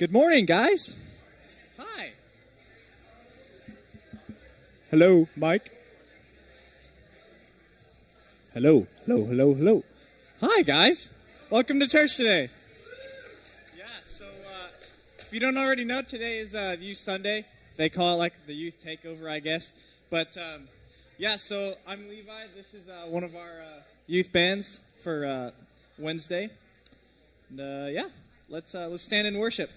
Good morning, guys. Hi. Hello, Mike. Hello, hello, hello, hello. Hi, guys. Welcome to church today. Yeah, so uh, if you don't already know, today is uh, Youth Sunday. They call it like the youth takeover, I guess. But um, yeah, so I'm Levi. This is uh, one of our uh, youth bands for uh, Wednesday. And uh, yeah, let's uh, let's stand and worship.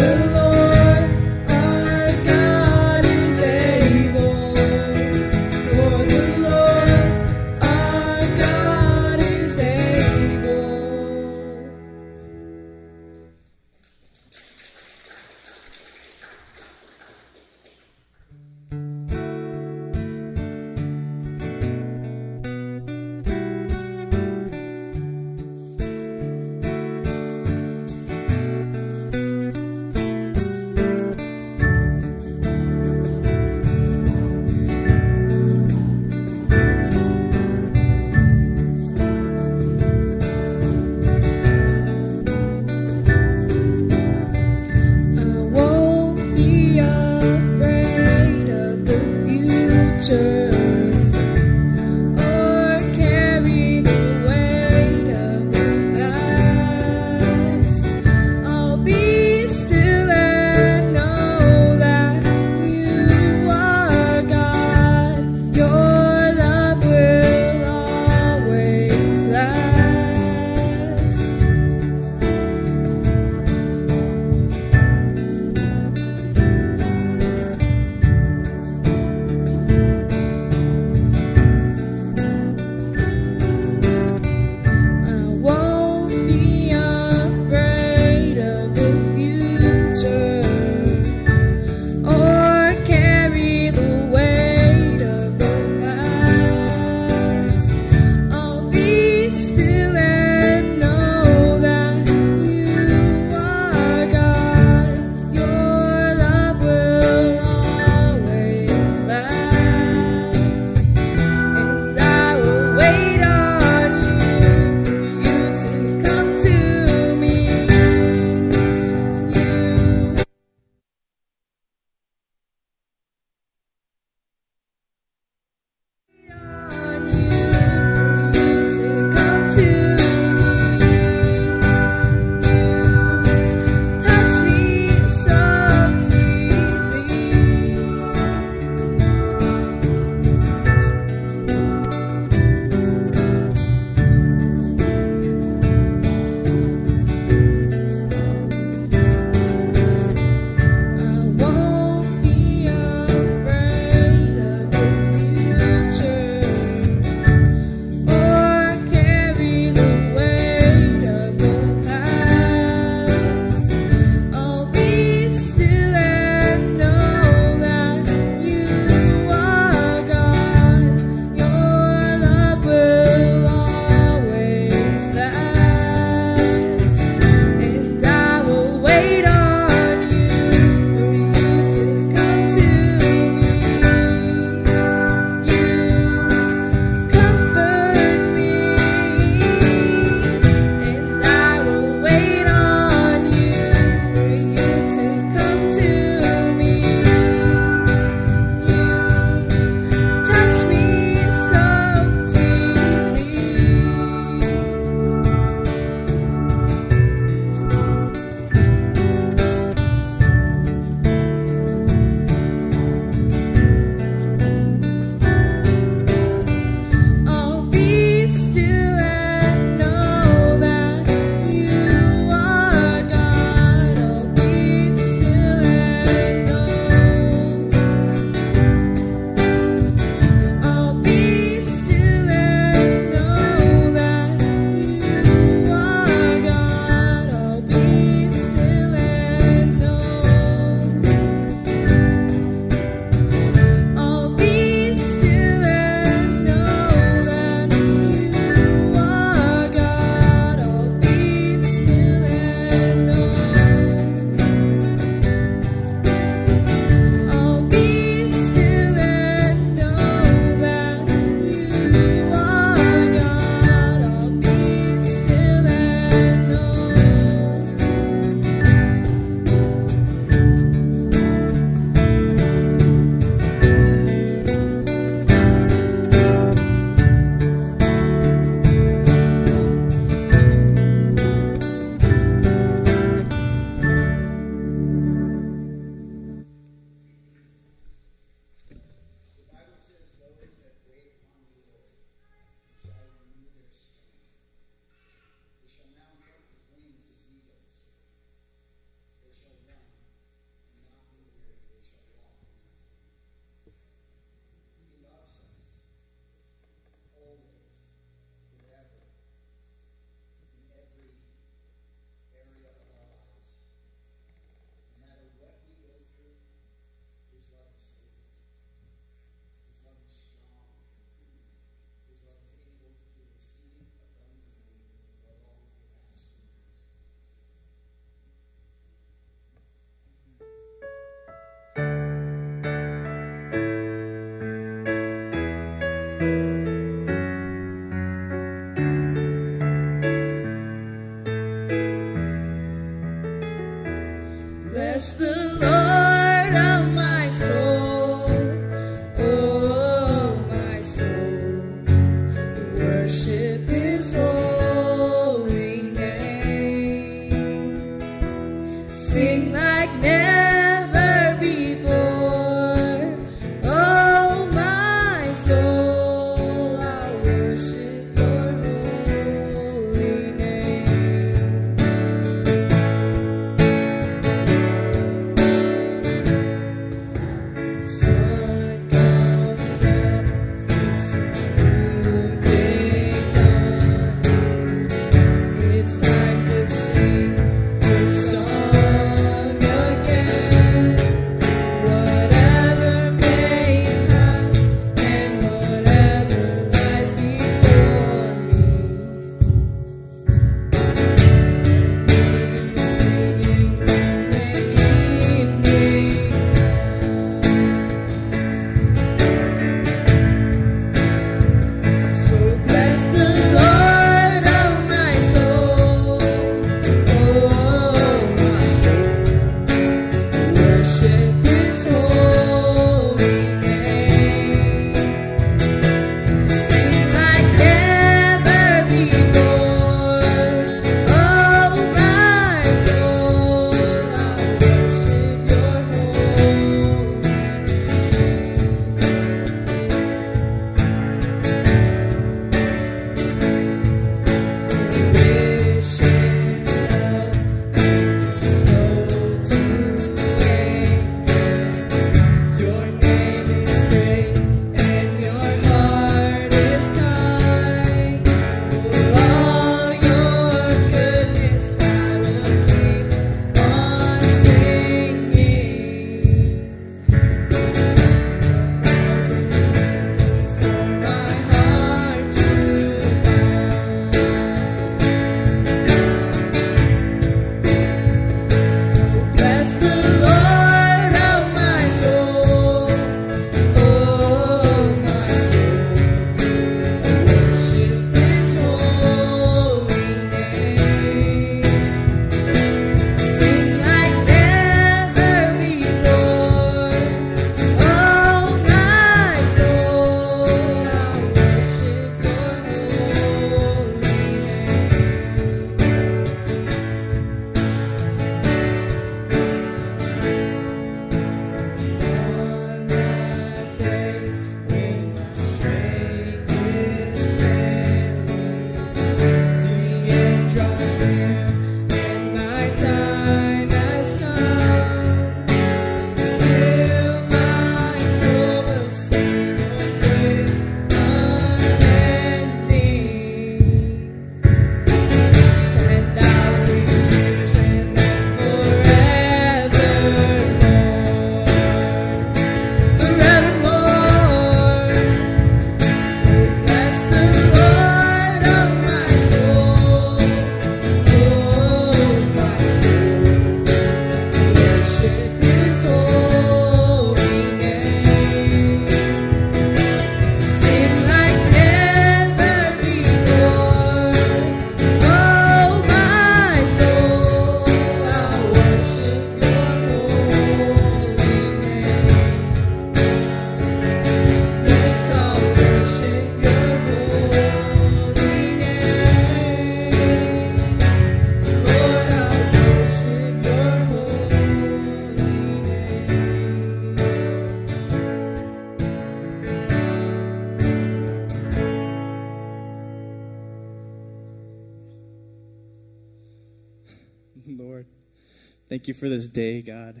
For this day, God.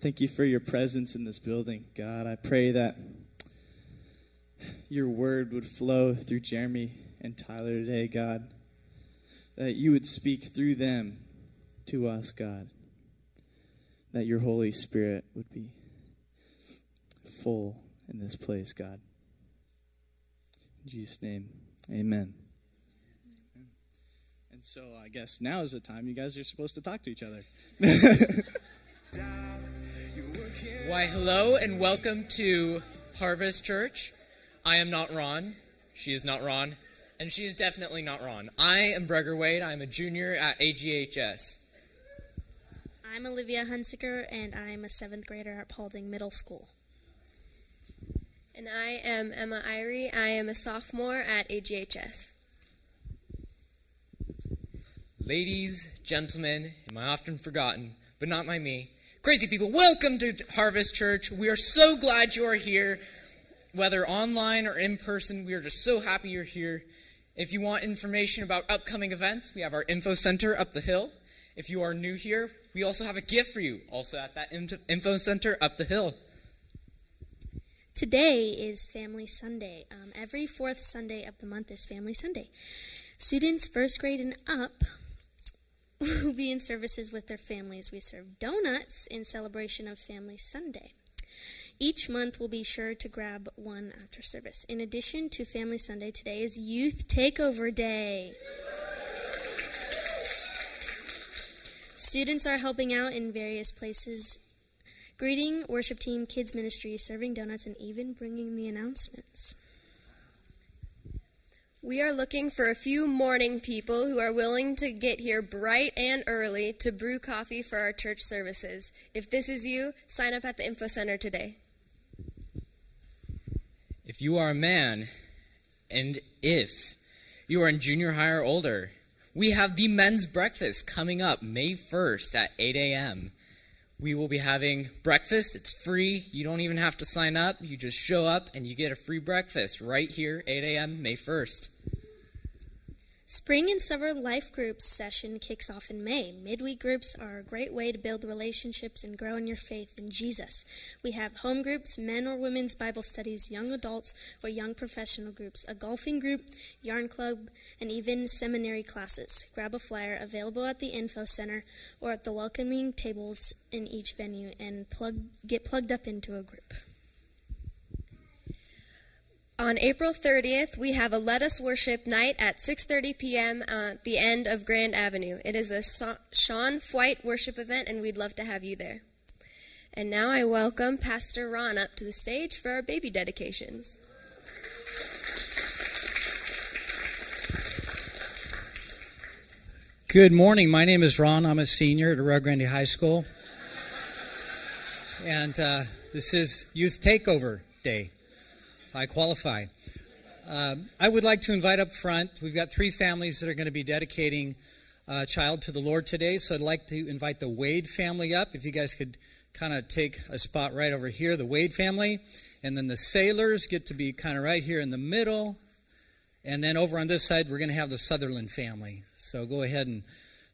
Thank you for your presence in this building, God. I pray that your word would flow through Jeremy and Tyler today, God. That you would speak through them to us, God. That your Holy Spirit would be full in this place, God. In Jesus' name, amen. And so I guess now is the time you guys are supposed to talk to each other. Why, hello and welcome to Harvest Church. I am not Ron. She is not Ron. And she is definitely not Ron. I am Breger Wade. I'm a junior at AGHS. I'm Olivia Hunsiker, and I'm a seventh grader at Paulding Middle School. And I am Emma Irie. I am a sophomore at AGHS. Ladies, gentlemen, am I often forgotten, but not by me. Crazy people, welcome to Harvest Church. We are so glad you are here, whether online or in person. We are just so happy you're here. If you want information about upcoming events, we have our info center up the hill. If you are new here, we also have a gift for you, also at that info center up the hill. Today is Family Sunday. Um, every fourth Sunday of the month is Family Sunday. Students first grade and up will be in services with their families. We serve donuts in celebration of Family Sunday. Each month, we'll be sure to grab one after service. In addition to Family Sunday, today is Youth Takeover Day. Students are helping out in various places, greeting, worship team, kids ministry, serving donuts, and even bringing the announcements. We are looking for a few morning people who are willing to get here bright and early to brew coffee for our church services. If this is you, sign up at the Info Center today. If you are a man, and if you are in junior high or older, we have the men's breakfast coming up May 1st at 8 a.m. We will be having breakfast. It's free. You don't even have to sign up. You just show up and you get a free breakfast right here, 8 a.m., May 1st. Spring and summer life groups session kicks off in May. Midweek groups are a great way to build relationships and grow in your faith in Jesus. We have home groups, men or women's Bible studies, young adults or young professional groups, a golfing group, yarn club, and even seminary classes. Grab a flyer available at the info center or at the welcoming tables in each venue and plug get plugged up into a group. On April 30th, we have a Let Us Worship night at 6:30 p.m. at the end of Grand Avenue. It is a Sean White worship event, and we'd love to have you there. And now I welcome Pastor Ron up to the stage for our baby dedications. Good morning. My name is Ron. I'm a senior at Rio Grande High School. And uh, this is Youth Takeover Day. I qualify. Um, I would like to invite up front, we've got three families that are going to be dedicating a child to the Lord today. So I'd like to invite the Wade family up. If you guys could kind of take a spot right over here, the Wade family. And then the Sailors get to be kind of right here in the middle. And then over on this side, we're going to have the Sutherland family. So go ahead and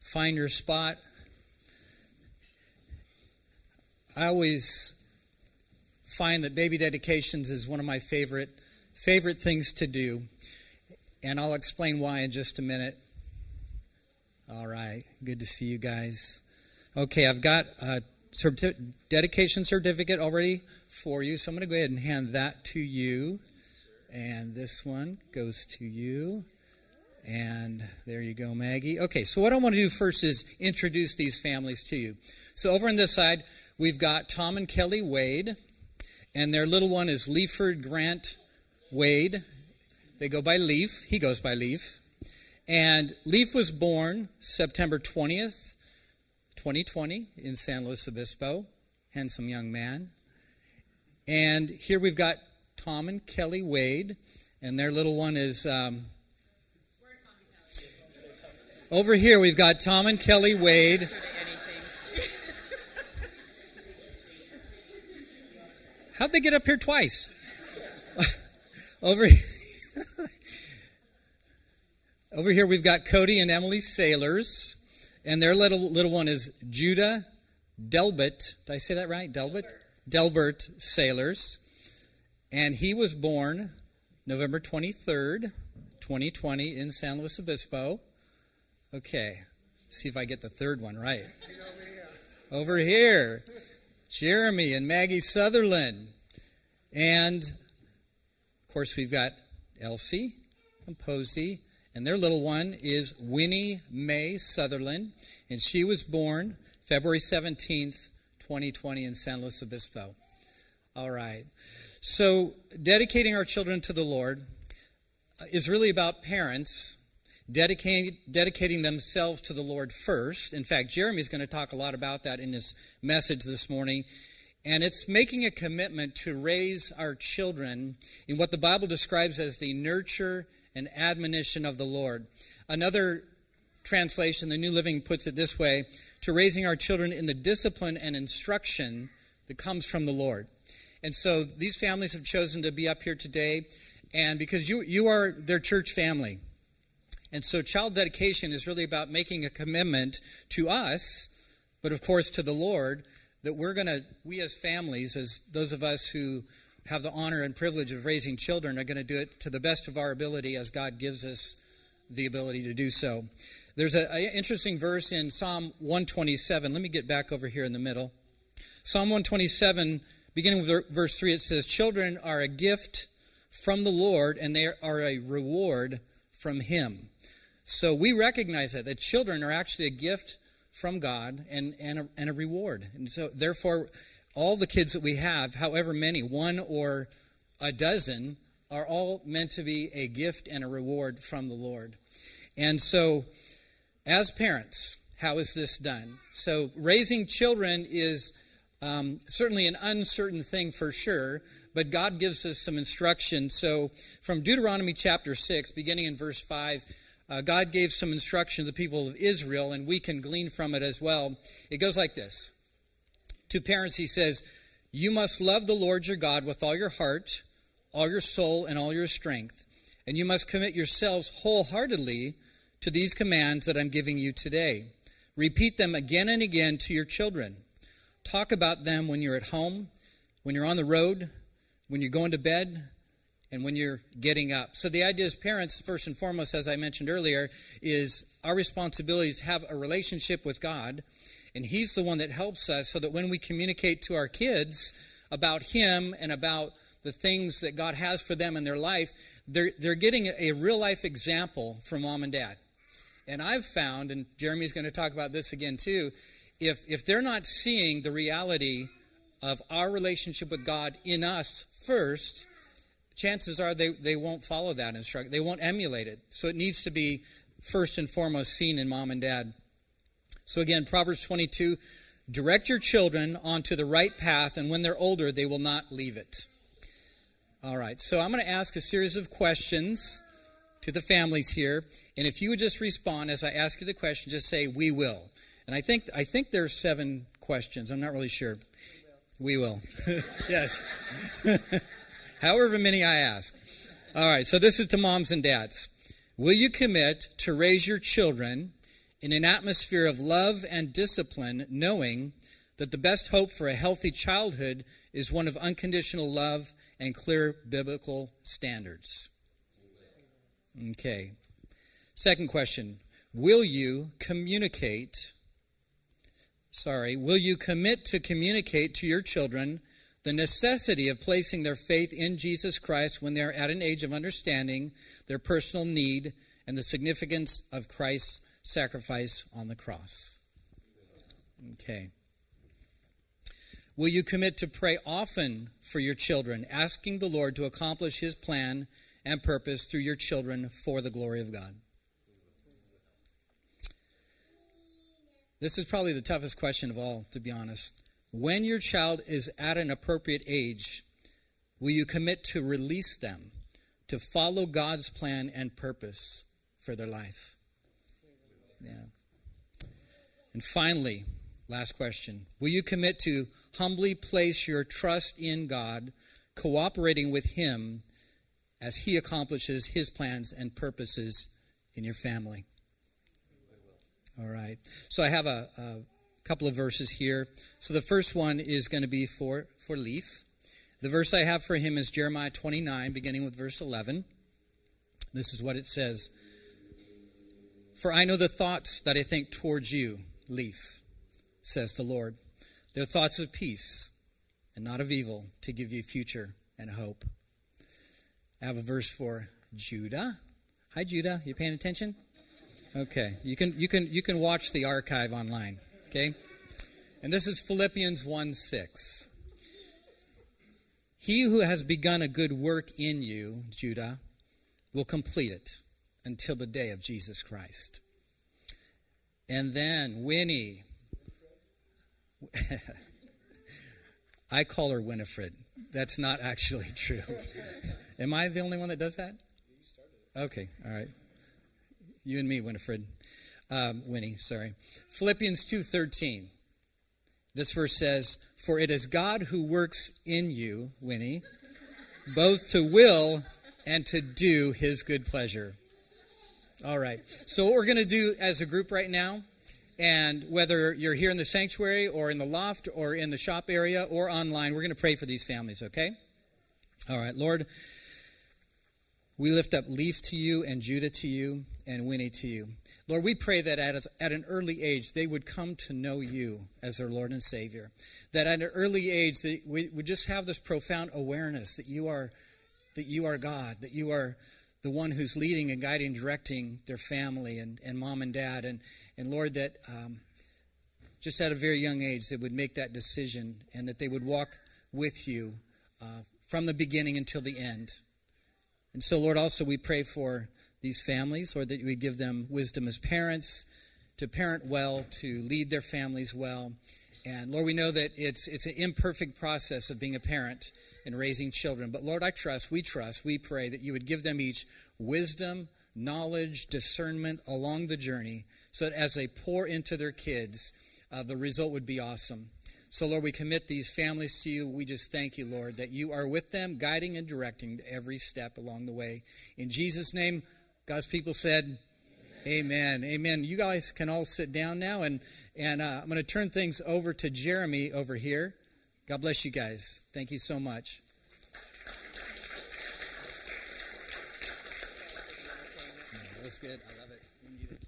find your spot. I always find that baby dedications is one of my favorite favorite things to do, and I'll explain why in just a minute. All right, good to see you guys. Okay, I've got a certi- dedication certificate already for you, so I'm going to go ahead and hand that to you, and this one goes to you. And there you go, Maggie. Okay, so what I want to do first is introduce these families to you. So over on this side, we've got Tom and Kelly Wade and their little one is Leaford Grant Wade. They go by Leaf. He goes by Leaf. And Leaf was born September 20th, 2020, in San Luis Obispo. Handsome young man. And here we've got Tom and Kelly Wade, and their little one is. Um, over here we've got Tom and Kelly Wade. How'd they get up here twice? Over Over here we've got Cody and Emily Sailors. And their little little one is Judah Delbert. Did I say that right? Delbert? Delbert Sailors. And he was born November 23rd, 2020, in San Luis Obispo. Okay, see if I get the third one right. Over here, Jeremy and Maggie Sutherland. And, of course, we've got Elsie and Posey. And their little one is Winnie Mae Sutherland. And she was born February 17th, 2020, in San Luis Obispo. All right. So, dedicating our children to the Lord is really about parents dedicating, dedicating themselves to the Lord first. In fact, Jeremy's going to talk a lot about that in his message this morning. And it's making a commitment to raise our children in what the Bible describes as the nurture and admonition of the Lord. Another translation, the New Living, puts it this way to raising our children in the discipline and instruction that comes from the Lord. And so these families have chosen to be up here today, and because you, you are their church family. And so child dedication is really about making a commitment to us, but of course to the Lord, that we're going to, we as families, as those of us who have the honor and privilege of raising children, are going to do it to the best of our ability as God gives us the ability to do so. There's an interesting verse in Psalm 127. Let me get back over here in the middle. Psalm 127 beginning with verse 3, it says, Children are a gift from the Lord, and they are a reward from Him. So we recognize that, that children are actually a gift from God and, and, a, and a reward. And so, therefore, all the kids that we have, however many, one or a dozen, are all meant to be a gift and a reward from the Lord. And so, as parents, how is this done? So, raising children is um, certainly an uncertain thing for sure, but God gives us some instruction. So, from Deuteronomy chapter 6, beginning in verse 5, uh, God gave some instruction to the people of Israel, and we can glean from it as well. It goes like this To parents, he says, You must love the Lord your God with all your heart, all your soul, and all your strength, and you must commit yourselves wholeheartedly to these commands that I'm giving you today. Repeat them again and again to your children. Talk about them when you're at home, when you're on the road, when you're going to bed, and when you're getting up. So the idea is parents, first and foremost, as I mentioned earlier, is our responsibility is have a relationship with God, and He's the one that helps us so that when we communicate to our kids about Him and about the things that God has for them in their life, they're, they're getting a real life example from mom and dad. And I've found, and Jeremy's going to talk about this again too, if, if they're not seeing the reality of our relationship with God in us first, chances are they, they won't follow that instruction. They won't emulate it. So it needs to be first and foremost seen in mom and dad. So again, Proverbs 22 direct your children onto the right path, and when they're older, they will not leave it. All right, so I'm going to ask a series of questions to the families here. And if you would just respond as I ask you the question, just say, We will. And I think I think there's seven questions. I'm not really sure. We will. We will. yes. However many I ask. All right, so this is to moms and dads. Will you commit to raise your children in an atmosphere of love and discipline, knowing that the best hope for a healthy childhood is one of unconditional love and clear biblical standards? Okay. Second question Will you communicate sorry, will you commit to communicate to your children the necessity of placing their faith in Jesus Christ when they're at an age of understanding their personal need and the significance of Christ's sacrifice on the cross? Okay. Will you commit to pray often for your children, asking the Lord to accomplish his plan and purpose through your children for the glory of God? This is probably the toughest question of all, to be honest. When your child is at an appropriate age, will you commit to release them to follow God's plan and purpose for their life? Yeah. And finally, last question Will you commit to humbly place your trust in God, cooperating with Him as He accomplishes His plans and purposes in your family? All right. So I have a, a couple of verses here. So the first one is going to be for, for Leaf. The verse I have for him is Jeremiah 29, beginning with verse 11. This is what it says For I know the thoughts that I think towards you, Leaf, says the Lord. They're thoughts of peace and not of evil, to give you future and hope. I have a verse for Judah. Hi, Judah. You paying attention? Okay. You can you can you can watch the archive online. Okay. And this is Philippians 1 6. He who has begun a good work in you, Judah, will complete it until the day of Jesus Christ. And then Winnie. I call her Winifred. That's not actually true. Am I the only one that does that? Okay, all right. You and me, Winifred. Um, Winnie, sorry. Philippians 2.13. This verse says, For it is God who works in you, Winnie, both to will and to do his good pleasure. All right. So, what we're going to do as a group right now, and whether you're here in the sanctuary or in the loft or in the shop area or online, we're going to pray for these families, okay? All right. Lord, we lift up Leaf to you and Judah to you and Winnie to you. Lord, we pray that at, at an early age they would come to know you as their Lord and Savior. That at an early age they, we would just have this profound awareness that you are that you are God, that you are the one who's leading and guiding, directing their family and, and mom and dad. And, and Lord, that um, just at a very young age they would make that decision and that they would walk with you uh, from the beginning until the end. And so, Lord, also we pray for these families, Lord, that you would give them wisdom as parents, to parent well, to lead their families well. And Lord, we know that it's, it's an imperfect process of being a parent and raising children. But Lord, I trust, we trust, we pray that you would give them each wisdom, knowledge, discernment along the journey so that as they pour into their kids, uh, the result would be awesome. So, Lord, we commit these families to you. We just thank you, Lord, that you are with them, guiding and directing every step along the way. In Jesus' name, God's people said, Amen. Amen. Amen. You guys can all sit down now, and, and uh, I'm going to turn things over to Jeremy over here. God bless you guys. Thank you so much. That was good. I love it. You need it.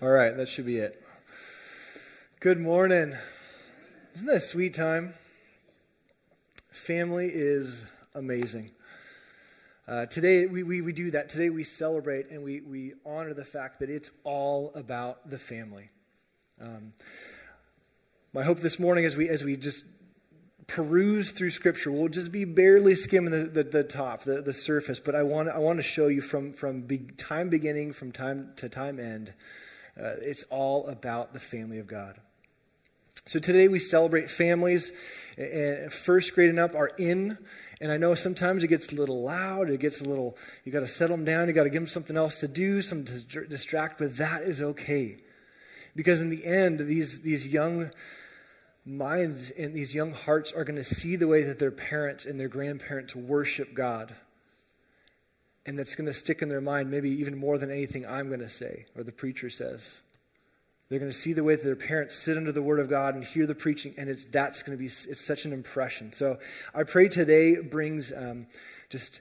All right, that should be it. Good morning. Isn't that a sweet time? Family is amazing. Uh, today, we, we, we do that. Today, we celebrate and we, we honor the fact that it's all about the family. Um, my hope this morning, as we, as we just peruse through Scripture, we'll just be barely skimming the, the, the top, the, the surface, but I want, I want to show you from, from be, time beginning, from time to time end, uh, it's all about the family of God. So today we celebrate families. And first grade and up are in. And I know sometimes it gets a little loud. It gets a little, you got to settle them down. You got to give them something else to do, some to distract, but that is okay. Because in the end, these, these young minds and these young hearts are going to see the way that their parents and their grandparents worship God. And that's going to stick in their mind, maybe even more than anything I'm going to say or the preacher says. They're going to see the way that their parents sit under the Word of God and hear the preaching, and it's that's going to be it's such an impression. So I pray today brings um, just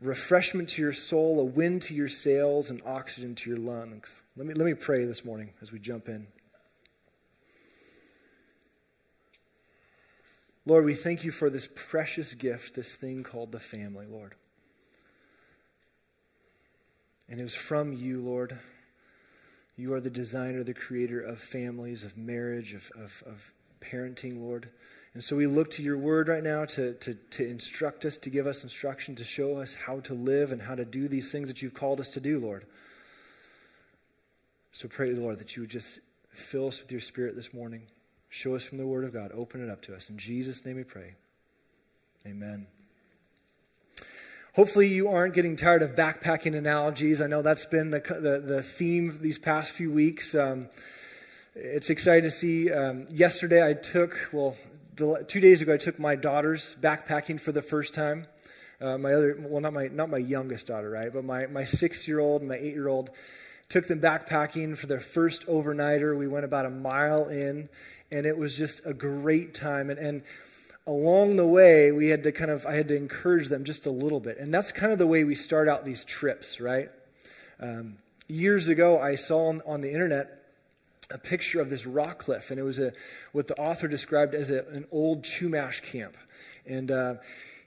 refreshment to your soul, a wind to your sails, and oxygen to your lungs. Let me let me pray this morning as we jump in. Lord, we thank you for this precious gift, this thing called the family, Lord. And it was from you, Lord. You are the designer, the creator of families, of marriage, of, of, of parenting, Lord. And so we look to your word right now to, to, to instruct us, to give us instruction, to show us how to live and how to do these things that you've called us to do, Lord. So pray, Lord, that you would just fill us with your spirit this morning. Show us from the word of God. Open it up to us. In Jesus' name we pray. Amen. Hopefully, you aren't getting tired of backpacking analogies. I know that's been the, the, the theme these past few weeks. Um, it's exciting to see. Um, yesterday, I took, well, the, two days ago, I took my daughters backpacking for the first time. Uh, my other, well, not my, not my youngest daughter, right? But my, my six year old and my eight year old took them backpacking for their first overnighter. We went about a mile in, and it was just a great time. And, and along the way, we had to kind of, I had to encourage them just a little bit. And that's kind of the way we start out these trips, right? Um, years ago, I saw on, on, the internet a picture of this rock cliff, and it was a, what the author described as a, an old Chumash camp. And uh,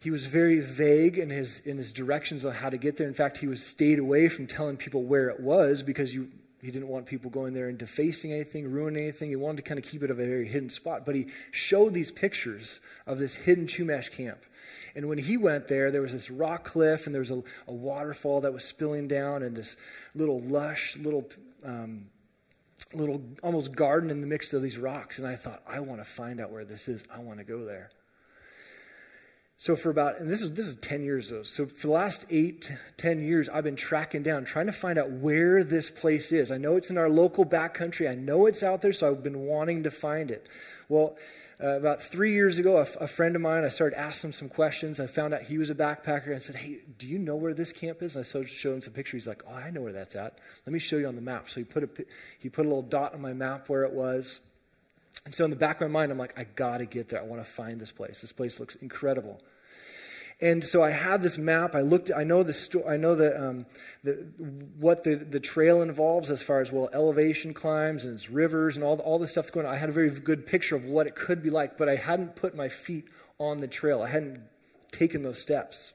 he was very vague in his, in his directions on how to get there. In fact, he was stayed away from telling people where it was because you, he didn't want people going there and defacing anything, ruining anything. He wanted to kind of keep it a very hidden spot. But he showed these pictures of this hidden Chumash camp. And when he went there, there was this rock cliff and there was a, a waterfall that was spilling down and this little lush, little, um, little almost garden in the mix of these rocks. And I thought, I want to find out where this is. I want to go there. So for about, and this is this is ten years ago. So for the last eight, ten years, I've been tracking down, trying to find out where this place is. I know it's in our local backcountry. I know it's out there, so I've been wanting to find it. Well, uh, about three years ago, a, a, friend of mine, I started asking him some questions. I found out he was a backpacker and said, "Hey, do you know where this camp is?" And I showed him some pictures. He's like, "Oh, I know where that's at. Let me show you on the map." So he put a he put a little dot on my map where it was. And so in the back of my mind, I'm like, I gotta get there. I want to find this place. This place looks incredible. And so I had this map. I looked. I know the sto- I know the, um, the what the, the trail involves as far as well elevation climbs and its rivers and all the, all the stuff's going on. I had a very good picture of what it could be like, but I hadn't put my feet on the trail. I hadn't taken those steps.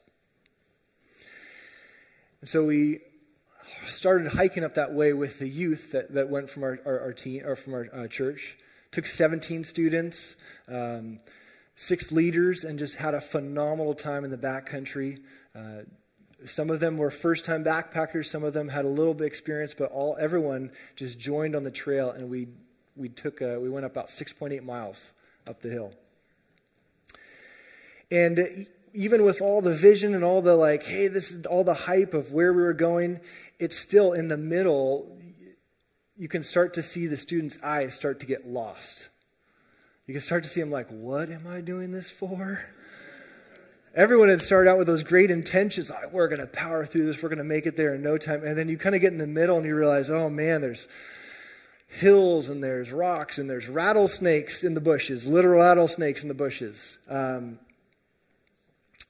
And so we started hiking up that way with the youth that, that went from our, our, our team or from our uh, church. Took 17 students. Um, six leaders and just had a phenomenal time in the backcountry. Uh, some of them were first-time backpackers. Some of them had a little bit of experience, but all everyone just joined on the trail, and we we took uh, we went up about 6.8 miles up the hill. And even with all the vision and all the like, hey, this is all the hype of where we were going, it's still in the middle. You can start to see the students' eyes start to get lost you can start to see them like, what am I doing this for? Everyone had started out with those great intentions. Like, we're going to power through this. We're going to make it there in no time. And then you kind of get in the middle and you realize, oh man, there's hills and there's rocks and there's rattlesnakes in the bushes, literal rattlesnakes in the bushes. Um,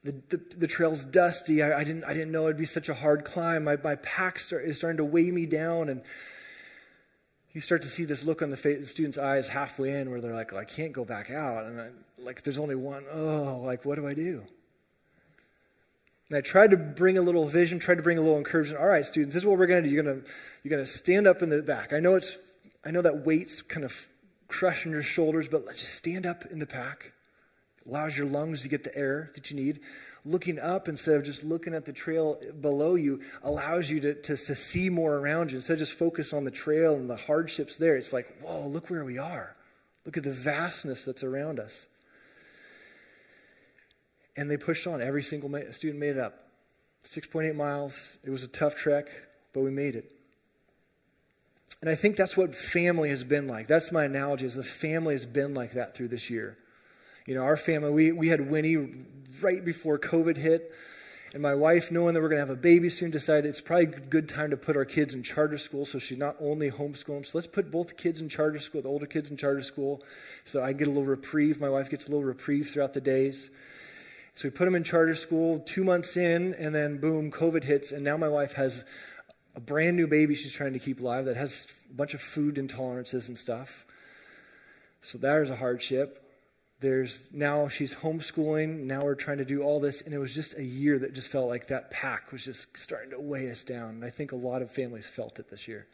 the, the, the, trail's dusty. I, I, didn't, I didn't know it'd be such a hard climb. My, my pack start, is starting to weigh me down. And you start to see this look on the face, the students' eyes halfway in where they're like, well, I can't go back out. And I, like, there's only one. Oh, like, what do I do? And I tried to bring a little vision, tried to bring a little encouragement. All right, students, this is what we're going to do. You're going to, you're going to stand up in the back. I know it's, I know that weight's kind of crushing your shoulders, but let's just stand up in the pack. It allows your lungs to get the air that you need looking up instead of just looking at the trail below you allows you to, to, to, see more around you. Instead of just focus on the trail and the hardships there, it's like, whoa, look where we are. Look at the vastness that's around us. And they pushed on. Every single student made it up. 6.8 miles. It was a tough trek, but we made it. And I think that's what family has been like. That's my analogy, is the family has been like that through this year. You know, our family, we, we had Winnie right before COVID hit. And my wife, knowing that we're going to have a baby soon, decided it's probably a good time to put our kids in charter school. So she's not only homeschooling. So let's put both kids in charter school, the older kids in charter school. So I get a little reprieve. My wife gets a little reprieve throughout the days. So we put them in charter school two months in, and then boom, COVID hits. And now my wife has a brand new baby she's trying to keep alive that has a bunch of food intolerances and stuff. So there's a hardship. There's now she's homeschooling. Now we're trying to do all this. And it was just a year that just felt like that pack was just starting to weigh us down. And I think a lot of families felt it this year.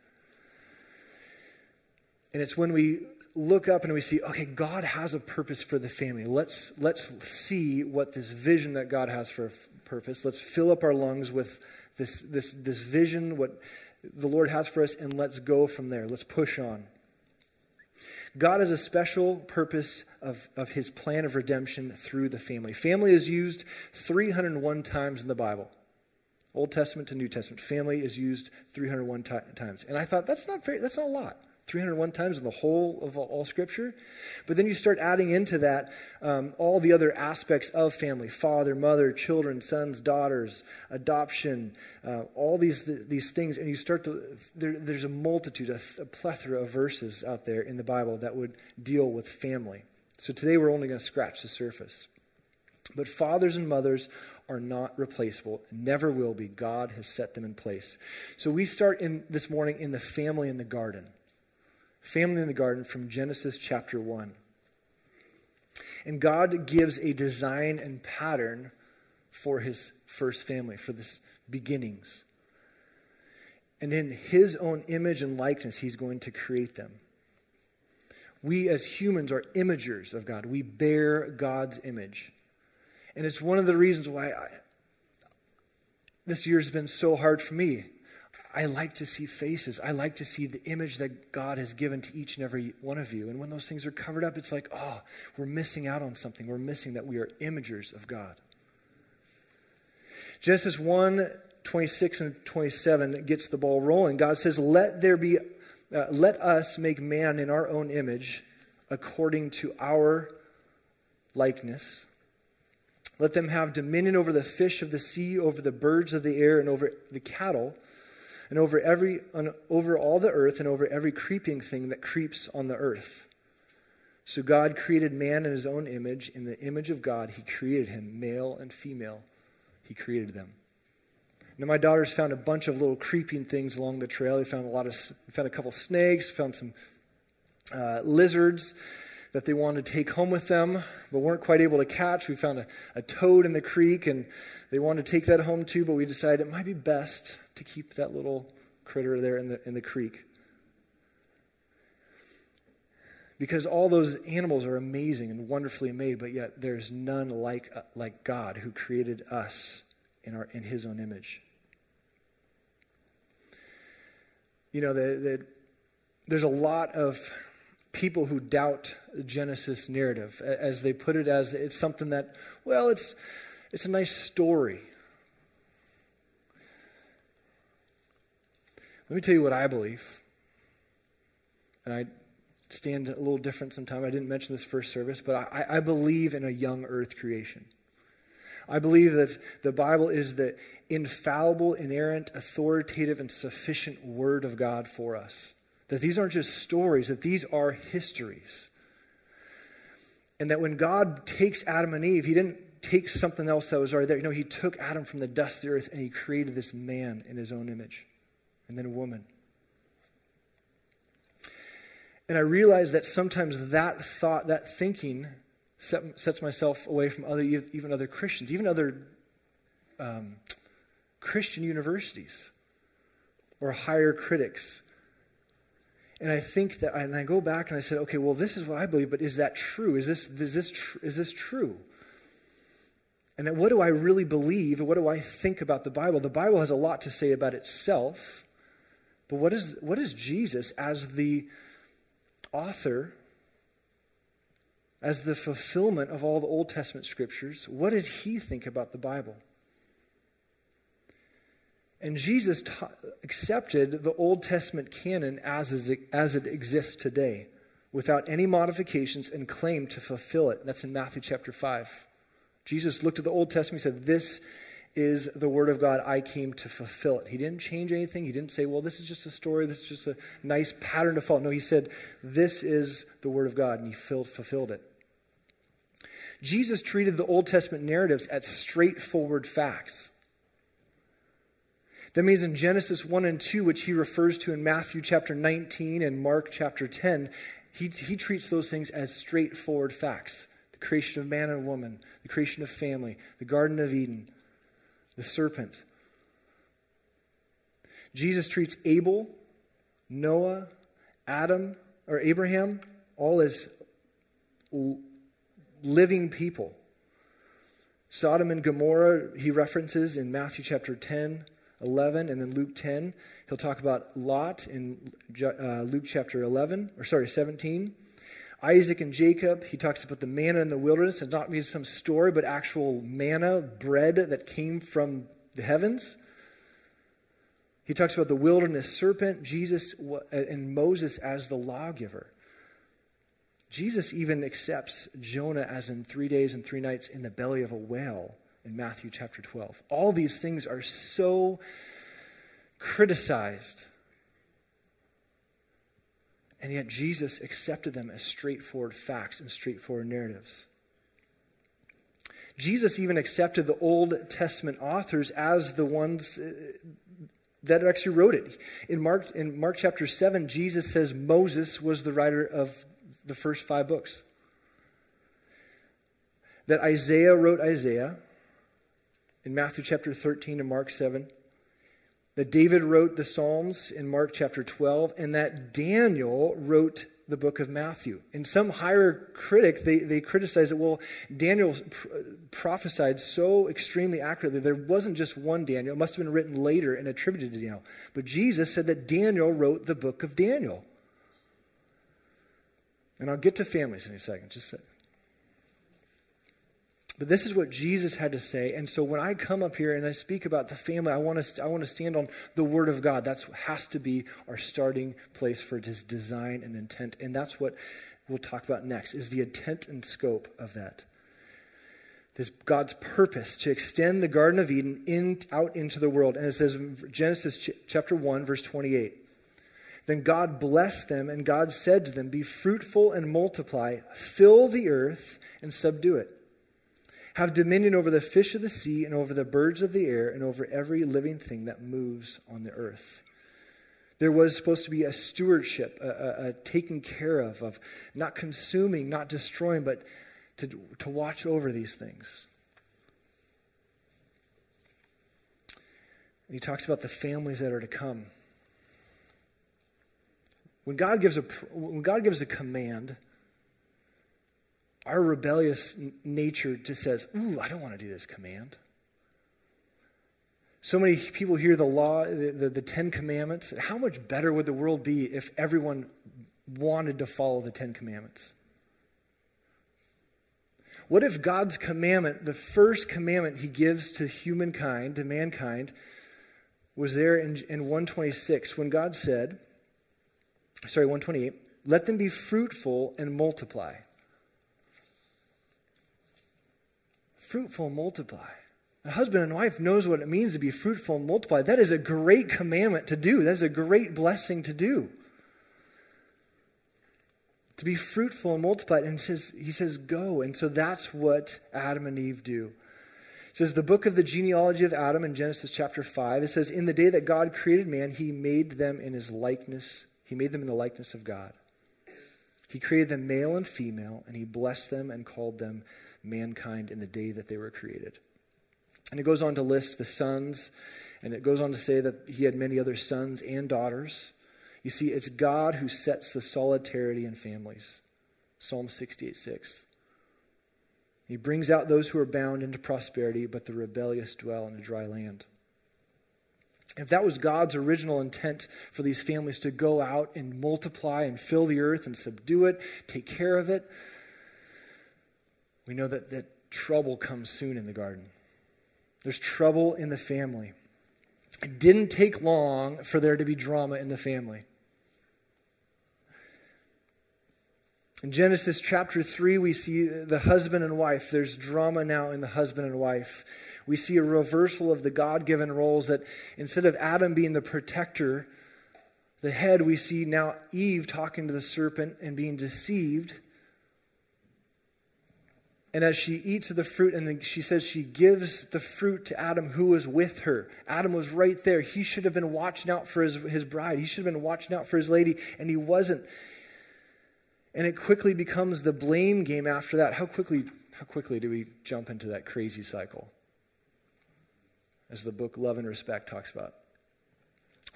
And it's when we look up and we see, okay, God has a purpose for the family. Let's, let's see what this vision that God has for a purpose. Let's fill up our lungs with this, this, this vision, what the Lord has for us, and let's go from there. Let's push on. God has a special purpose of, of his plan of redemption through the family. Family is used 301 times in the Bible. Old Testament to New Testament. Family is used 301 ti- times. And I thought, that's not very, that's not a lot. 301 times in the whole of all, all Scripture. But then you start adding into that um, all the other aspects of family father, mother, children, sons, daughters, adoption, uh, all these, these things. And you start to, there, there's a multitude, a, a plethora of verses out there in the Bible that would deal with family. So today we're only going to scratch the surface. But fathers and mothers are not replaceable, never will be. God has set them in place. So we start in this morning in the family in the garden. Family in the garden from Genesis chapter 1. And God gives a design and pattern for his first family, for this beginnings. And in his own image and likeness, he's going to create them. We as humans are imagers of God. We bear God's image. And it's one of the reasons why I, this year has been so hard for me. I like to see faces. I like to see the image that God has given to each and every one of you. And when those things are covered up, it's like, oh, we're missing out on something. We're missing that we are imagers of God. Genesis 1 26 and 27 gets the ball rolling. God says, Let there be, uh, let us make man in our own image according to our likeness. Let them have dominion over the fish of the sea, over the birds of the air, and over the cattle and over every on, over all the earth and over every creeping thing that creeps on the earth. So God created man in his own image, in the image of God he created him, male and female. He created them. Now my daughters found a bunch of little creeping things along the trail. They found a lot of found a couple snakes, found some uh, lizards that they wanted to take home with them, but weren't quite able to catch. We found a, a toad in the creek, and they wanted to take that home too, but we decided it might be best to keep that little critter there in the, in the creek. Because all those animals are amazing and wonderfully made, but yet there's none like, uh, like God who created us in, our, in his own image. You know, the, the, there's a lot of people who doubt the Genesis narrative, as they put it as it's something that, well, it's, it's a nice story. Let me tell you what I believe. And I stand a little different sometimes. I didn't mention this first service, but I, I believe in a young earth creation. I believe that the Bible is the infallible, inerrant, authoritative, and sufficient Word of God for us. That these aren't just stories, that these are histories. And that when God takes Adam and Eve, He didn't take something else that was already there. You know, He took Adam from the dust of the earth and He created this man in His own image and then a woman. And I realize that sometimes that thought, that thinking, set, sets myself away from other, even other Christians, even other um, Christian universities or higher critics. And I think that, and I go back and I said, okay, well, this is what I believe, but is that true? Is this, is this, tr- is this true? And what do I really believe? What do I think about the Bible? The Bible has a lot to say about itself. But what is, what is Jesus as the author, as the fulfillment of all the Old Testament scriptures, what did he think about the Bible? And Jesus accepted the Old Testament canon as, is, as it exists today, without any modifications, and claimed to fulfill it. That's in Matthew chapter 5. Jesus looked at the Old Testament and said, This is the Word of God. I came to fulfill it. He didn't change anything. He didn't say, well, this is just a story. This is just a nice pattern to follow. No, he said, this is the Word of God, and he filled, fulfilled it. Jesus treated the Old Testament narratives as straightforward facts. That means in Genesis 1 and 2, which he refers to in Matthew chapter 19 and Mark chapter 10, he, he treats those things as straightforward facts the creation of man and woman, the creation of family, the Garden of Eden, the serpent. Jesus treats Abel, Noah, Adam, or Abraham all as living people. Sodom and Gomorrah, he references in Matthew chapter 10, 11, and then Luke 10. He'll talk about Lot in uh, Luke chapter 11, or sorry, 17. Isaac and Jacob, he talks about the manna in the wilderness. It's not mean some story, but actual manna, bread that came from the heavens. He talks about the wilderness serpent, Jesus, and Moses as the lawgiver. Jesus even accepts Jonah as in three days and three nights in the belly of a whale in Matthew chapter 12. All these things are so criticized. And yet Jesus accepted them as straightforward facts and straightforward narratives. Jesus even accepted the Old Testament authors as the ones uh, that actually wrote it. In Mark, in Mark chapter 7, Jesus says Moses was the writer of the first five books. That Isaiah wrote Isaiah in Matthew chapter 13 and Mark 7. That David wrote the Psalms in Mark chapter 12. And that Daniel wrote the book of Matthew. And some higher critic, they, they criticize it. Well, Daniel pr- prophesied so extremely accurately. There wasn't just one Daniel. It must have been written later and attributed to Daniel. But Jesus said that Daniel wrote the book of Daniel. And I'll get to families in a second. Just a but this is what Jesus had to say. And so when I come up here and I speak about the family, I want to, I want to stand on the Word of God. That has to be our starting place for His design and intent. And that's what we'll talk about next, is the intent and scope of that. This God's purpose to extend the Garden of Eden in, out into the world. And it says in Genesis ch- chapter 1, verse 28. Then God blessed them, and God said to them, Be fruitful and multiply, fill the earth and subdue it have dominion over the fish of the sea and over the birds of the air and over every living thing that moves on the earth. There was supposed to be a stewardship, a, a, a taking care of, of not consuming, not destroying, but to, to watch over these things. He talks about the families that are to come. When God gives a, when God gives a command, our rebellious nature just says, Ooh, I don't want to do this command. So many people hear the law, the, the, the, Ten Commandments. How much better would the world be if everyone wanted to follow the Ten Commandments? What if God's commandment, the first commandment he gives to humankind, to mankind, was there in, in 126 when God said, sorry, 128, let them be fruitful and multiply. fruitful and multiply. A husband and wife knows what it means to be fruitful and multiply. That is a great commandment to do. That's a great blessing to do. To be fruitful and multiply. And says, he says, go. And so that's what Adam and Eve do. It says, the book of the genealogy of Adam in Genesis chapter 5, it says, In the day that God created man, he made them in his likeness. He made them in the likeness of God. He created them male and female, and he blessed them and called them mankind in the day that they were created. And it goes on to list the sons, and it goes on to say that he had many other sons and daughters. You see, it's God who sets the solidarity in families. Psalm 68 6. He brings out those who are bound into prosperity, but the rebellious dwell in a dry land. If that was God's original intent for these families to go out and multiply and fill the earth and subdue it, take care of it, we know that, that trouble comes soon in the garden. There's trouble in the family. It didn't take long for there to be drama in the family. In Genesis chapter 3, we see the husband and wife. There's drama now in the husband and wife. We see a reversal of the God given roles that instead of Adam being the protector, the head, we see now Eve talking to the serpent and being deceived. And as she eats of the fruit, and she says she gives the fruit to Adam, who was with her. Adam was right there. He should have been watching out for his, his bride. He should have been watching out for his lady, and he wasn't. And it quickly becomes the blame game after that. How quickly, how quickly do we jump into that crazy cycle? As the book Love and Respect talks about.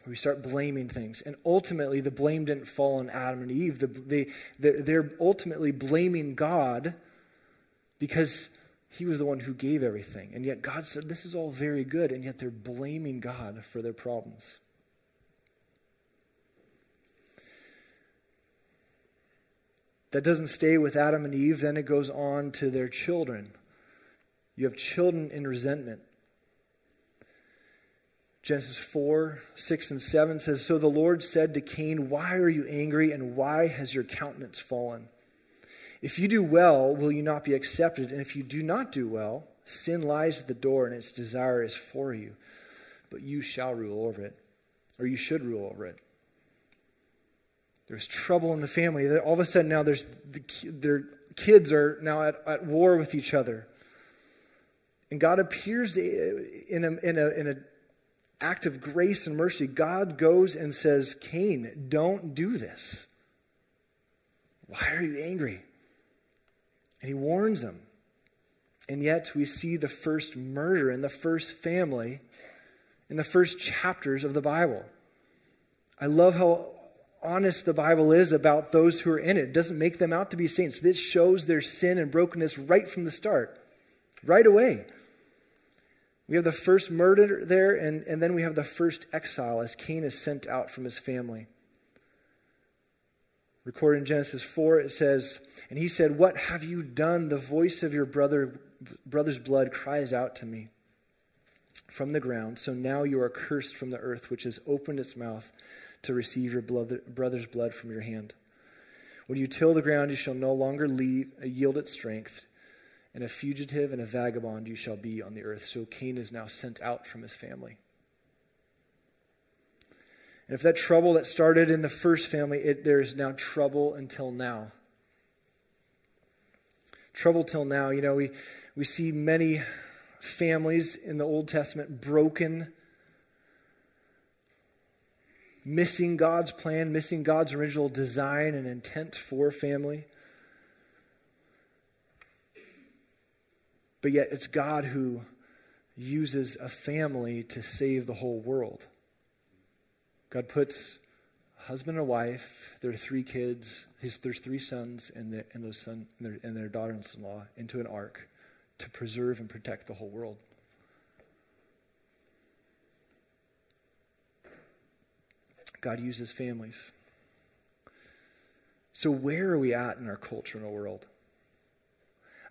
We start blaming things. And ultimately, the blame didn't fall on Adam and Eve. The, they, they're, they're ultimately blaming God because he was the one who gave everything. And yet God said, This is all very good. And yet they're blaming God for their problems. That doesn't stay with Adam and Eve, then it goes on to their children. You have children in resentment. Genesis 4, 6, and 7 says So the Lord said to Cain, Why are you angry, and why has your countenance fallen? If you do well, will you not be accepted? And if you do not do well, sin lies at the door, and its desire is for you, but you shall rule over it, or you should rule over it. There's trouble in the family. All of a sudden, now there's the, their kids are now at, at war with each other. And God appears in a, in a, in a act of grace and mercy, God goes and says, Cain, don't do this. Why are you angry? And he warns him. And yet we see the first murder in the first family in the first chapters of the Bible. I love how honest the Bible is about those who are in it. It doesn't make them out to be saints. This shows their sin and brokenness right from the start, right away. We have the first murder there, and, and then we have the first exile as Cain is sent out from his family. Recorded in Genesis 4, it says, And he said, What have you done? The voice of your brother, brother's blood cries out to me from the ground. So now you are cursed from the earth, which has opened its mouth to receive your brother's blood from your hand. When you till the ground, you shall no longer leave, yield its strength and a fugitive and a vagabond you shall be on the earth. So Cain is now sent out from his family. And if that trouble that started in the first family, it, there is now trouble until now. Trouble till now. You know, we, we see many families in the Old Testament broken, missing God's plan, missing God's original design and intent for family. But yet it's God who uses a family to save the whole world. God puts a husband and a wife, their three kids, his, there's three sons and, their, and those son, and their, and their daughters-in-law into an ark to preserve and protect the whole world. God uses families. So, where are we at in our culture and our world?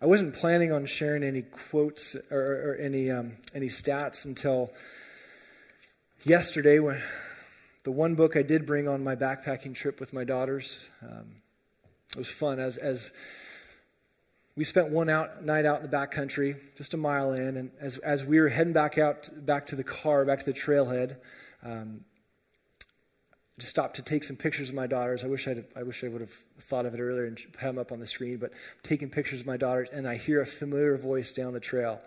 I wasn't planning on sharing any quotes or, or any um, any stats until yesterday when the one book I did bring on my backpacking trip with my daughters. Um, it was fun as as we spent one out, night out in the back country, just a mile in, and as as we were heading back out back to the car, back to the trailhead. Um, just stopped to take some pictures of my daughters. I wish I'd, I wish I would have thought of it earlier and had them up on the screen. But taking pictures of my daughters, and I hear a familiar voice down the trail,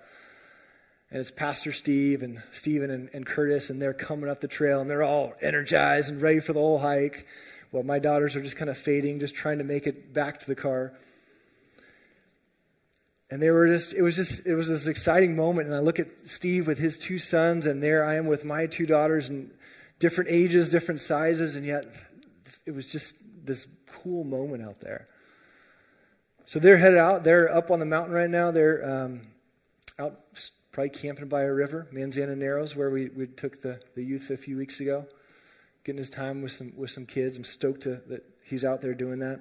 and it's Pastor Steve and Stephen and, and Curtis, and they're coming up the trail, and they're all energized and ready for the whole hike. Well, my daughters are just kind of fading, just trying to make it back to the car. And they were just, it was just, it was this exciting moment. And I look at Steve with his two sons, and there I am with my two daughters, and different ages, different sizes, and yet it was just this cool moment out there. So they're headed out. They're up on the mountain right now. They're um, out probably camping by a river, Manzana Narrows, where we, we took the, the youth a few weeks ago, getting his time with some, with some kids. I'm stoked to, that he's out there doing that.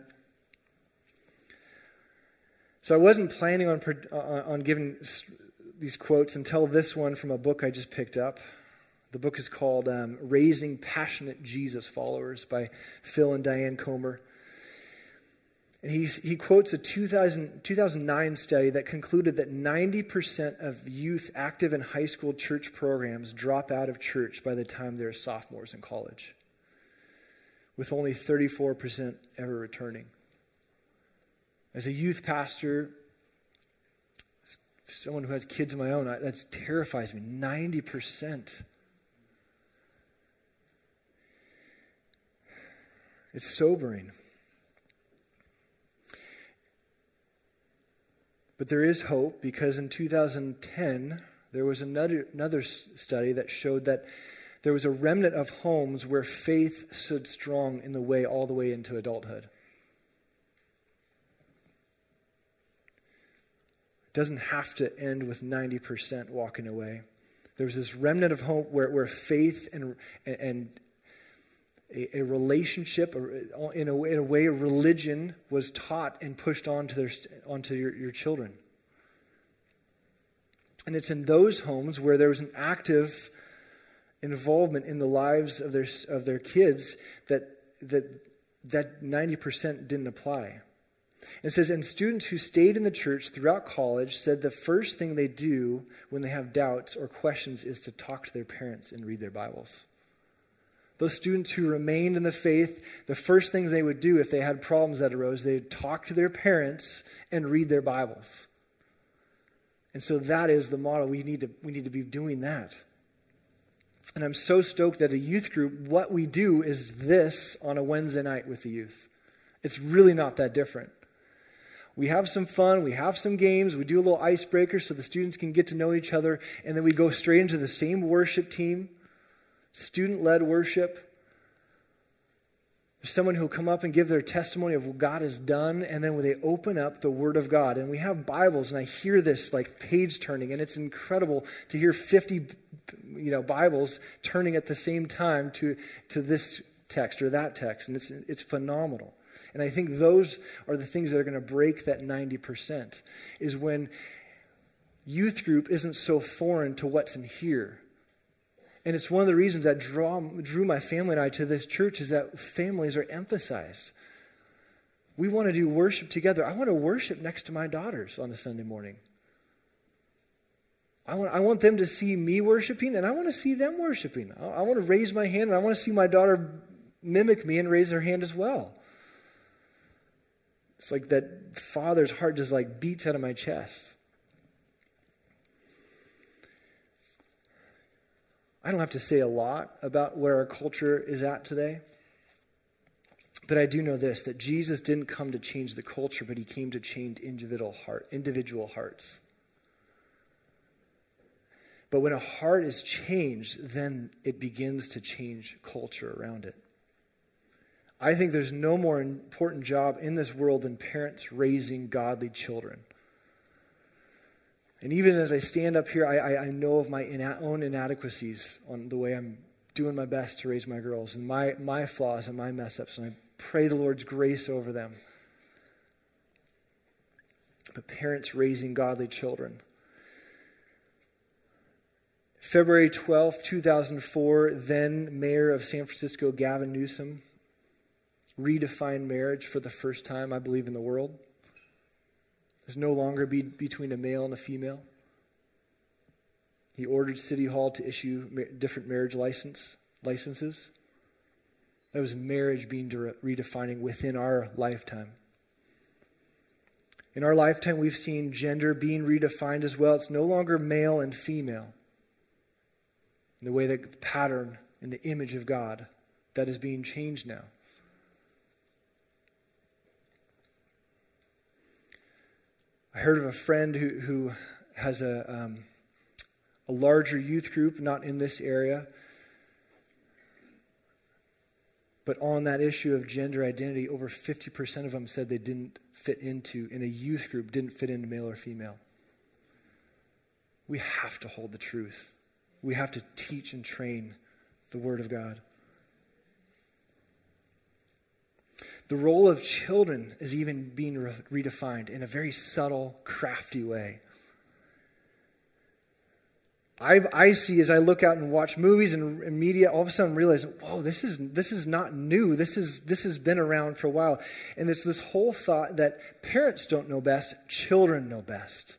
So I wasn't planning on, on giving these quotes until this one from a book I just picked up. The book is called um, Raising Passionate Jesus Followers by Phil and Diane Comer. And he's, he quotes a 2000, 2009 study that concluded that 90% of youth active in high school church programs drop out of church by the time they're sophomores in college, with only 34% ever returning. As a youth pastor, someone who has kids of my own, that terrifies me. 90%. It's sobering. But there is hope because in 2010, there was another, another study that showed that there was a remnant of homes where faith stood strong in the way all the way into adulthood. It doesn't have to end with 90% walking away. There was this remnant of hope where, where faith and, and, a, a relationship, a, uh, in, a, in a way, religion was taught and pushed onto, their, onto your, your children. And it's in those homes where there was an active involvement in the lives of their, of their kids that, that, that 90% didn't apply. It says, and students who stayed in the church throughout college said the first thing they do when they have doubts or questions is to talk to their parents and read their Bibles. Those students who remained in the faith, the first things they would do if they had problems that arose, they'd talk to their parents and read their Bibles. And so that is the model. We need to, we need to be doing that. And I'm so stoked that a youth group, what we do is this on a Wednesday night with the youth. It's really not that different. We have some fun, we have some games, we do a little icebreaker so the students can get to know each other, and then we go straight into the same worship team, student led worship. There's someone who'll come up and give their testimony of what God has done, and then when they open up the Word of God, and we have Bibles, and I hear this like page turning, and it's incredible to hear 50 you know, Bibles turning at the same time to, to this text or that text, and it's, it's phenomenal. And I think those are the things that are going to break that 90%, is when youth group isn't so foreign to what's in here. And it's one of the reasons that draw, drew my family and I to this church is that families are emphasized. We want to do worship together. I want to worship next to my daughters on a Sunday morning. I want, I want them to see me worshiping, and I want to see them worshiping. I, I want to raise my hand, and I want to see my daughter mimic me and raise her hand as well. It's like that father's heart just like beats out of my chest. I don't have to say a lot about where our culture is at today. But I do know this that Jesus didn't come to change the culture, but he came to change individual heart, individual hearts. But when a heart is changed, then it begins to change culture around it. I think there's no more important job in this world than parents raising godly children. And even as I stand up here, I, I, I know of my ina- own inadequacies on the way I'm doing my best to raise my girls and my, my flaws and my mess ups. And I pray the Lord's grace over them. But parents raising godly children. February 12th, 2004, then Mayor of San Francisco, Gavin Newsom, redefined marriage for the first time, I believe, in the world. There's no longer be between a male and a female. He ordered City Hall to issue different marriage license licenses. That was marriage being redefining within our lifetime. In our lifetime, we've seen gender being redefined as well. It's no longer male and female. In the way that the pattern and the image of God that is being changed now. I heard of a friend who, who has a, um, a larger youth group, not in this area, but on that issue of gender identity, over 50% of them said they didn't fit into, in a youth group, didn't fit into male or female. We have to hold the truth. We have to teach and train the Word of God. The role of children is even being re- redefined in a very subtle, crafty way. I, I see as I look out and watch movies and, and media, all of a sudden I'm whoa, this is, this is not new. This, is, this has been around for a while. And there's this whole thought that parents don't know best, children know best.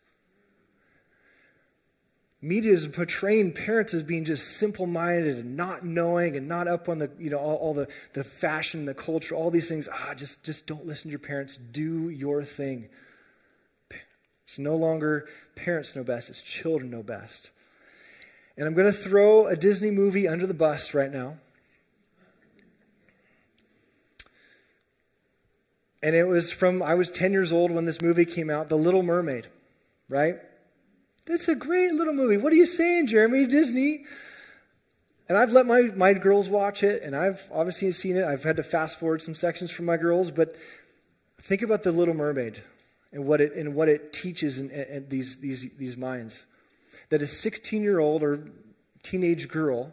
Media is portraying parents as being just simple minded and not knowing and not up on the, you know, all, all, the, the fashion, the culture, all these things. Ah, just, just don't listen to your parents. Do your thing. It's no longer parents know best, it's children know best. And I'm going to throw a Disney movie under the bus right now. And it was from, I was 10 years old when this movie came out, The Little Mermaid, right? It's a great little movie. What are you saying, Jeremy? Disney. And I've let my, my girls watch it, and I've obviously seen it. I've had to fast forward some sections for my girls, but think about The Little Mermaid and what it, and what it teaches in, in these, these, these minds. That a 16 year old or teenage girl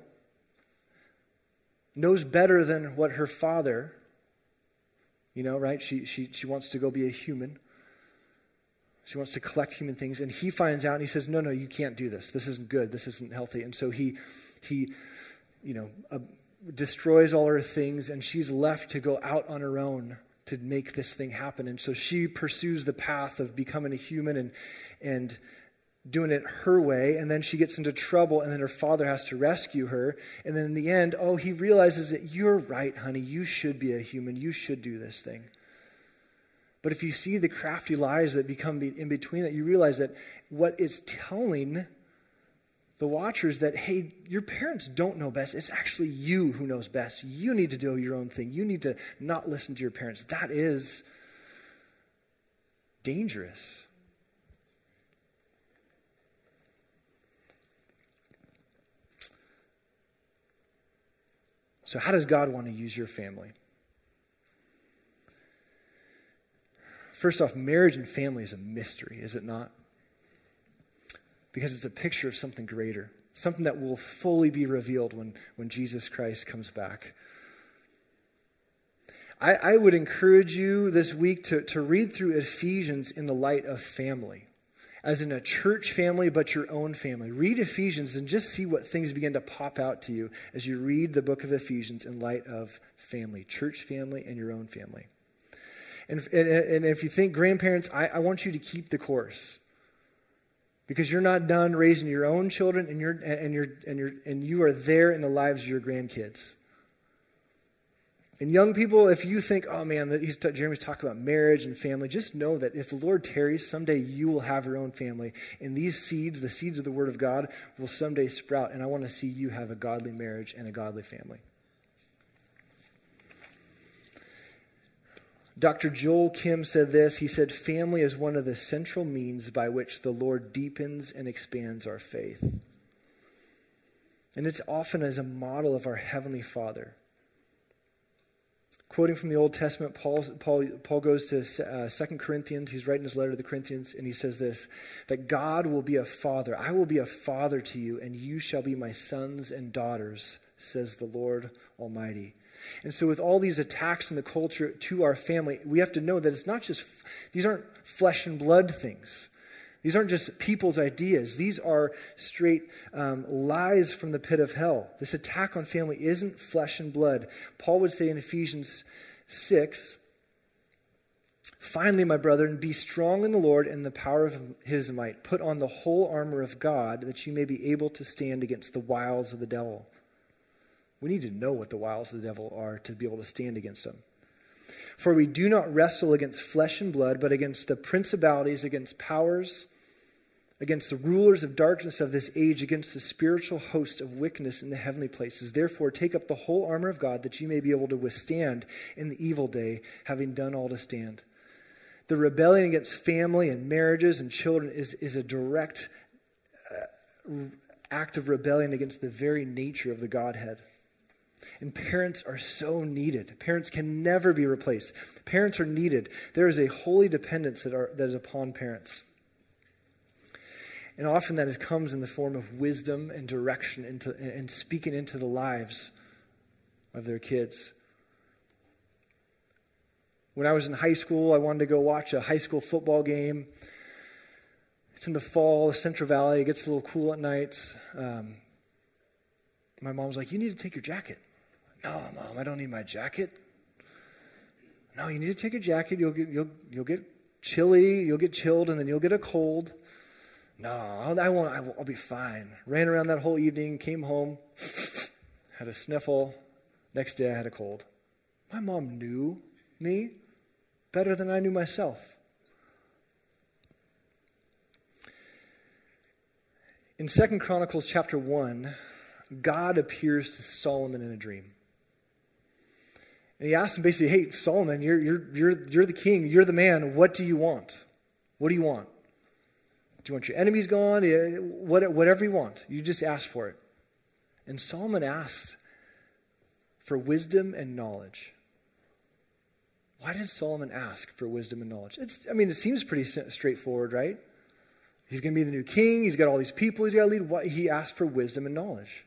knows better than what her father, you know, right? She, she, she wants to go be a human. She wants to collect human things. And he finds out and he says, No, no, you can't do this. This isn't good. This isn't healthy. And so he, he you know, uh, destroys all her things, and she's left to go out on her own to make this thing happen. And so she pursues the path of becoming a human and, and doing it her way. And then she gets into trouble, and then her father has to rescue her. And then in the end, oh, he realizes that you're right, honey. You should be a human. You should do this thing. But if you see the crafty lies that become in between that, you realize that what it's telling the watchers that, hey, your parents don't know best. It's actually you who knows best. You need to do your own thing. You need to not listen to your parents. That is dangerous. So, how does God want to use your family? First off, marriage and family is a mystery, is it not? because it's a picture of something greater, something that will fully be revealed when, when Jesus Christ comes back. I, I would encourage you this week to, to read through Ephesians in the light of family, as in a church family, but your own family. Read Ephesians and just see what things begin to pop out to you as you read the book of Ephesians in light of family, church family, and your own family. And, and, and if you think grandparents, I, I want you to keep the course. Because you're not done raising your own children and you're and you're and you're and you are there in the lives of your grandkids. And young people if you think oh man that he's jeremy's talking about marriage and family just know that if the lord tarries someday you will have your own family. And these seeds the seeds of the word of god will someday sprout. And i want to see you have a godly marriage and a godly family Dr. Joel Kim said this. He said, Family is one of the central means by which the Lord deepens and expands our faith. And it's often as a model of our Heavenly Father. Quoting from the Old Testament, Paul, Paul, Paul goes to uh, 2 Corinthians. He's writing his letter to the Corinthians, and he says this that God will be a father. I will be a father to you, and you shall be my sons and daughters, says the Lord Almighty. And so, with all these attacks in the culture to our family, we have to know that it's not just, these aren't flesh and blood things. These aren't just people's ideas. These are straight um, lies from the pit of hell. This attack on family isn't flesh and blood. Paul would say in Ephesians 6 Finally, my brethren, be strong in the Lord and the power of his might. Put on the whole armor of God that you may be able to stand against the wiles of the devil. We need to know what the wiles of the devil are to be able to stand against them. For we do not wrestle against flesh and blood, but against the principalities, against powers, against the rulers of darkness of this age, against the spiritual host of wickedness in the heavenly places. Therefore, take up the whole armor of God that you may be able to withstand in the evil day, having done all to stand. The rebellion against family and marriages and children is, is a direct uh, act of rebellion against the very nature of the Godhead. And parents are so needed. Parents can never be replaced. Parents are needed. There is a holy dependence that, are, that is upon parents. And often that is, comes in the form of wisdom and direction into, and speaking into the lives of their kids. When I was in high school, I wanted to go watch a high school football game. It's in the fall, the Central Valley. It gets a little cool at nights. Um, my mom was like, You need to take your jacket. No, mom, I don't need my jacket. No, you need to take a jacket. You'll get, you'll, you'll get chilly, you'll get chilled, and then you'll get a cold. No, I won't. I will, I'll be fine. Ran around that whole evening, came home, had a sniffle. Next day, I had a cold. My mom knew me better than I knew myself. In Second Chronicles chapter 1, God appears to Solomon in a dream. And he asked him basically, Hey, Solomon, you're, you're, you're, you're the king, you're the man. What do you want? What do you want? Do you want your enemies gone? Whatever you want. You just ask for it. And Solomon asks for wisdom and knowledge. Why did Solomon ask for wisdom and knowledge? It's, I mean, it seems pretty straightforward, right? He's going to be the new king. He's got all these people he's got to lead. He asked for wisdom and knowledge.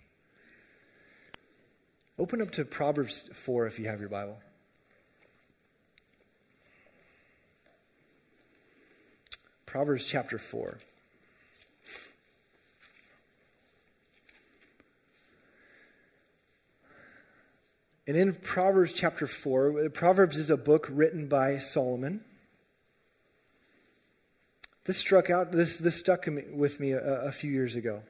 Open up to Proverbs 4 if you have your Bible. Proverbs chapter 4. And in Proverbs chapter 4, Proverbs is a book written by Solomon. This struck out, this, this stuck with me a, a few years ago.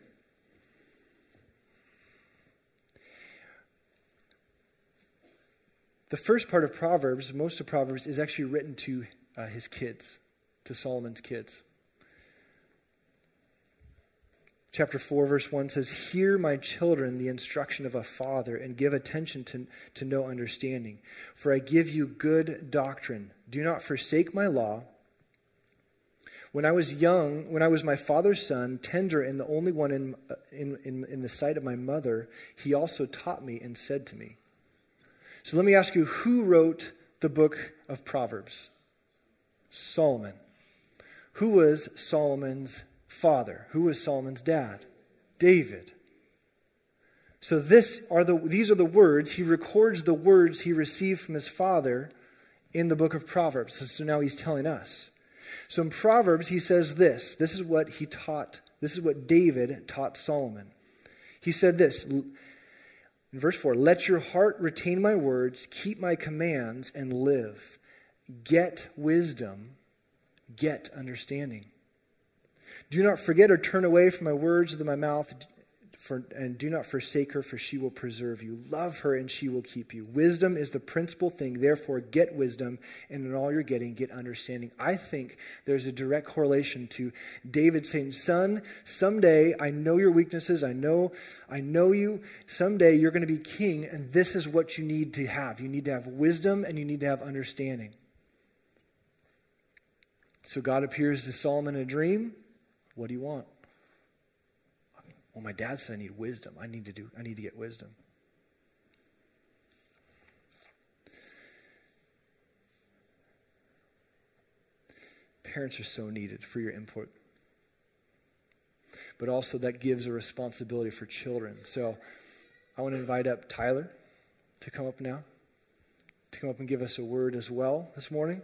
The first part of Proverbs, most of Proverbs, is actually written to uh, his kids, to Solomon's kids. Chapter 4, verse 1 says, Hear, my children, the instruction of a father, and give attention to, to know understanding. For I give you good doctrine. Do not forsake my law. When I was young, when I was my father's son, tender and the only one in, in, in, in the sight of my mother, he also taught me and said to me. So let me ask you who wrote the book of Proverbs? Solomon. Who was Solomon's father? Who was Solomon's dad? David. So this are the, these are the words. He records the words he received from his father in the book of Proverbs. So now he's telling us. So in Proverbs, he says this. This is what he taught. This is what David taught Solomon. He said this in verse 4 Let your heart retain my words, keep my commands, and live. Get wisdom, get understanding. Do not forget or turn away from my words of my mouth, for, and do not forsake her, for she will preserve you. Love her, and she will keep you. Wisdom is the principal thing. Therefore, get wisdom, and in all you're getting, get understanding. I think there's a direct correlation to David saying, Son, someday I know your weaknesses. I know, I know you. Someday you're going to be king, and this is what you need to have. You need to have wisdom, and you need to have understanding. So God appears to Solomon in a dream. What do you want? Well, my dad said I need wisdom. I need to do I need to get wisdom. Parents are so needed for your input. But also that gives a responsibility for children. So I want to invite up Tyler to come up now, to come up and give us a word as well this morning.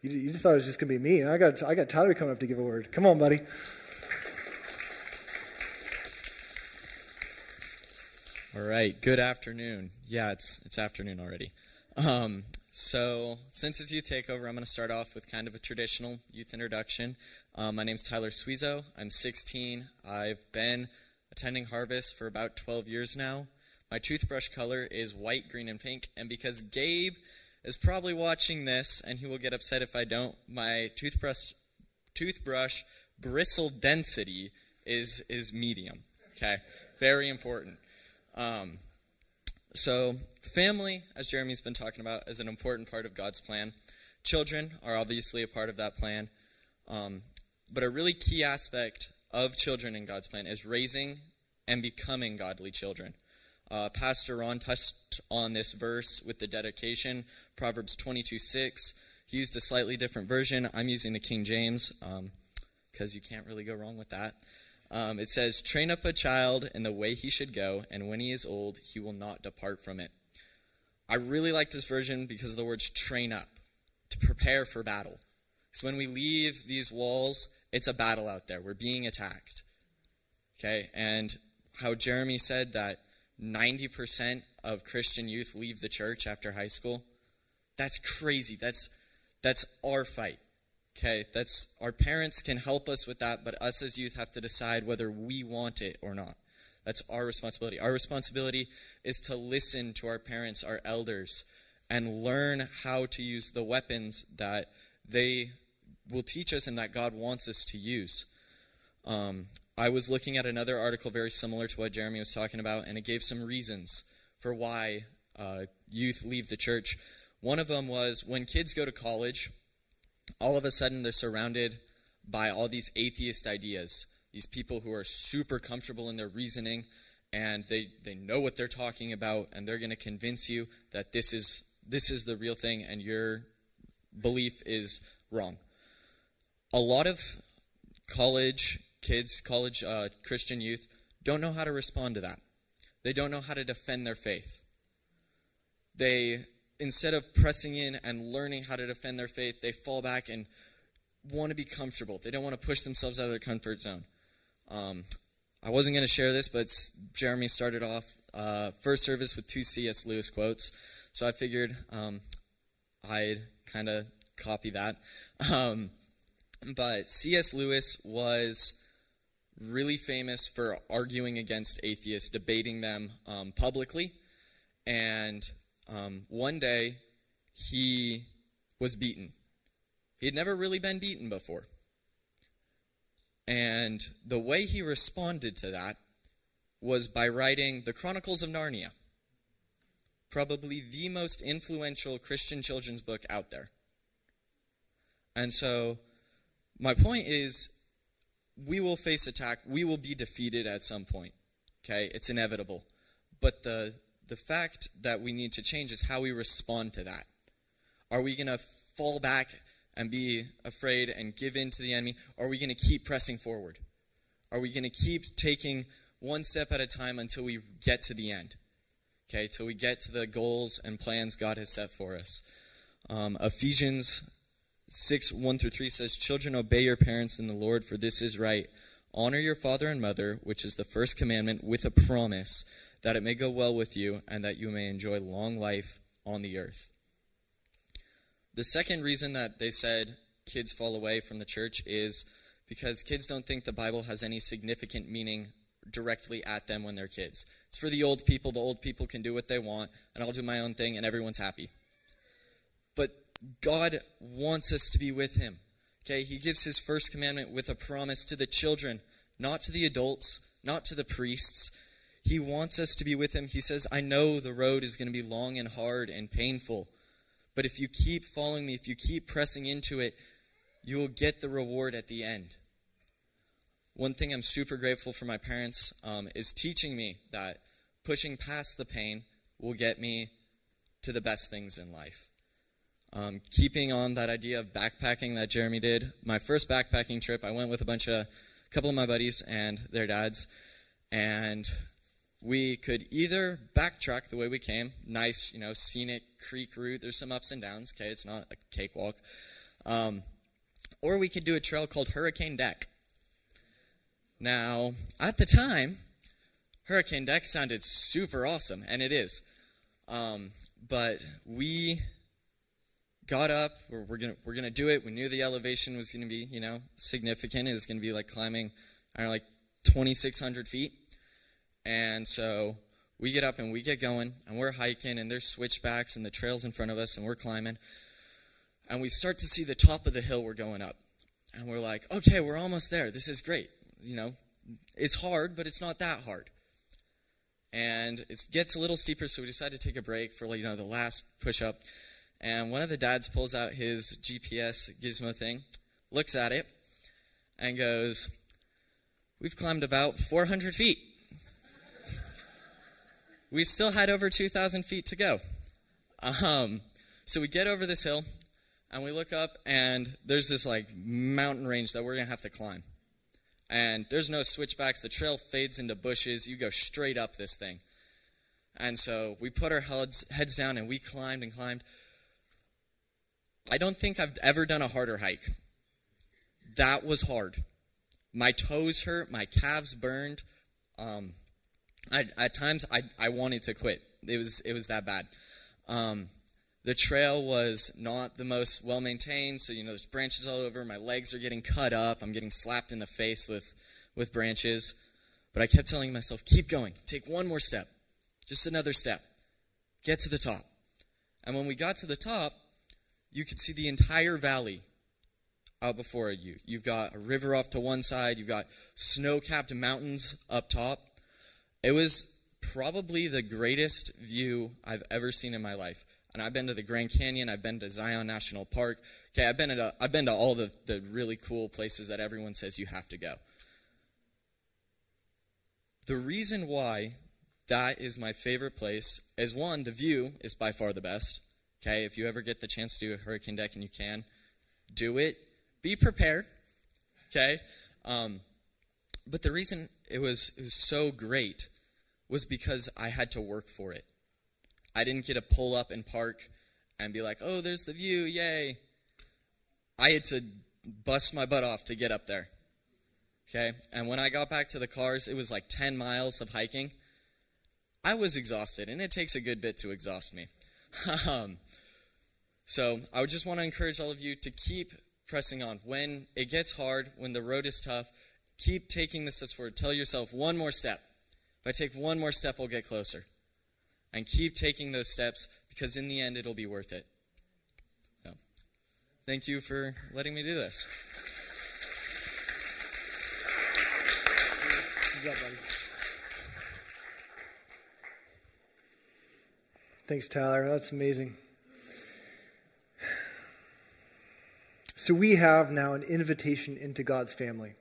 You, you just thought it was just going to be me. I got, I got Tyler coming up to give a word. Come on, buddy. All right. Good afternoon. Yeah, it's it's afternoon already. Um, so since it's youth takeover, I'm going to start off with kind of a traditional youth introduction. Um, my name's Tyler Suizo. I'm 16. I've been attending Harvest for about 12 years now. My toothbrush color is white, green, and pink. And because Gabe is probably watching this, and he will get upset if I don't, my toothbrush toothbrush bristle density is is medium. Okay, very important. Um, so, family, as Jeremy's been talking about, is an important part of God's plan. Children are obviously a part of that plan. Um, but a really key aspect of children in God's plan is raising and becoming godly children. Uh, Pastor Ron touched on this verse with the dedication, Proverbs 22 6. He used a slightly different version. I'm using the King James because um, you can't really go wrong with that. Um, it says, Train up a child in the way he should go, and when he is old, he will not depart from it. I really like this version because of the words train up, to prepare for battle. Because when we leave these walls, it's a battle out there. We're being attacked. Okay? And how Jeremy said that 90% of Christian youth leave the church after high school. That's crazy. That's, that's our fight. Okay, that's our parents can help us with that, but us as youth have to decide whether we want it or not. That's our responsibility. Our responsibility is to listen to our parents, our elders, and learn how to use the weapons that they will teach us and that God wants us to use. Um, I was looking at another article very similar to what Jeremy was talking about, and it gave some reasons for why uh, youth leave the church. One of them was when kids go to college, all of a sudden they're surrounded by all these atheist ideas, these people who are super comfortable in their reasoning and they, they know what they're talking about and they're going to convince you that this is this is the real thing and your belief is wrong. A lot of college kids, college uh, Christian youth, don't know how to respond to that. They don't know how to defend their faith. They instead of pressing in and learning how to defend their faith, they fall back and want to be comfortable. They don't want to push themselves out of their comfort zone. Um, I wasn't going to share this, but Jeremy started off uh, first service with two C.S. Lewis quotes, so I figured um, I'd kind of copy that. Um, but C.S. Lewis was really famous for arguing against atheists, debating them um, publicly. And um, one day, he was beaten. He had never really been beaten before. And the way he responded to that was by writing the Chronicles of Narnia, probably the most influential Christian children's book out there. And so, my point is, we will face attack. We will be defeated at some point. Okay? It's inevitable. But the, the fact that we need to change is how we respond to that. Are we going to fall back and be afraid and give in to the enemy? Or are we going to keep pressing forward? Are we going to keep taking one step at a time until we get to the end? Okay, till we get to the goals and plans God has set for us. Um, Ephesians 6 1 through 3 says, Children, obey your parents in the Lord, for this is right. Honor your father and mother, which is the first commandment, with a promise that it may go well with you and that you may enjoy long life on the earth. The second reason that they said kids fall away from the church is because kids don't think the Bible has any significant meaning directly at them when they're kids. It's for the old people. The old people can do what they want, and I'll do my own thing, and everyone's happy. But God wants us to be with Him. Okay, He gives His first commandment with a promise to the children, not to the adults, not to the priests. He wants us to be with Him. He says, I know the road is going to be long and hard and painful, but if you keep following me, if you keep pressing into it, you will get the reward at the end. One thing I'm super grateful for my parents um, is teaching me that pushing past the pain will get me to the best things in life. Um, keeping on that idea of backpacking that Jeremy did, my first backpacking trip, I went with a bunch of, a couple of my buddies and their dads, and we could either backtrack the way we came, nice, you know, scenic creek route. There's some ups and downs. Okay, it's not a cakewalk. Um, or we could do a trail called Hurricane Deck. Now, at the time, Hurricane Deck sounded super awesome, and it is. Um, but we got up. We're, we're, gonna we're gonna do it. We knew the elevation was gonna be you know significant. It was gonna be like climbing, I don't know, like 2,600 feet. And so we get up and we get going, and we're hiking, and there's switchbacks and the trails in front of us, and we're climbing. And we start to see the top of the hill we're going up. And we're like, okay, we're almost there. This is great. You know, it's hard, but it's not that hard. And it gets a little steeper, so we decide to take a break for, you know, the last push up. And one of the dads pulls out his GPS gizmo thing, looks at it, and goes, We've climbed about 400 feet. We still had over 2,000 feet to go. Um, so we get over this hill, and we look up, and there's this like mountain range that we're going to have to climb. And there's no switchbacks. The trail fades into bushes. You go straight up this thing. And so we put our heads, heads down and we climbed and climbed. I don't think I've ever done a harder hike. That was hard. My toes hurt, my calves burned. Um, I, at times, I, I wanted to quit. It was it was that bad. Um, the trail was not the most well maintained, so you know there's branches all over. My legs are getting cut up. I'm getting slapped in the face with with branches. But I kept telling myself, keep going. Take one more step. Just another step. Get to the top. And when we got to the top, you could see the entire valley out before you. You've got a river off to one side, you've got snow capped mountains up top. It was probably the greatest view I've ever seen in my life. And I've been to the Grand Canyon, I've been to Zion National Park. Okay, I've been to, I've been to all the, the really cool places that everyone says you have to go. The reason why that is my favorite place is one, the view is by far the best. Okay, if you ever get the chance to do a hurricane deck and you can, do it. Be prepared. Okay, um, but the reason it was it was so great was because I had to work for it. I didn't get to pull up and park and be like, "Oh, there's the view, yay!" I had to bust my butt off to get up there. Okay, and when I got back to the cars, it was like 10 miles of hiking. I was exhausted, and it takes a good bit to exhaust me. um, so I would just want to encourage all of you to keep pressing on. When it gets hard, when the road is tough, keep taking the steps forward. Tell yourself one more step. If I take one more step, I'll get closer. And keep taking those steps because in the end, it'll be worth it. So, thank you for letting me do this. Job. Thanks, Tyler. That's amazing. So we have now an invitation into God's family.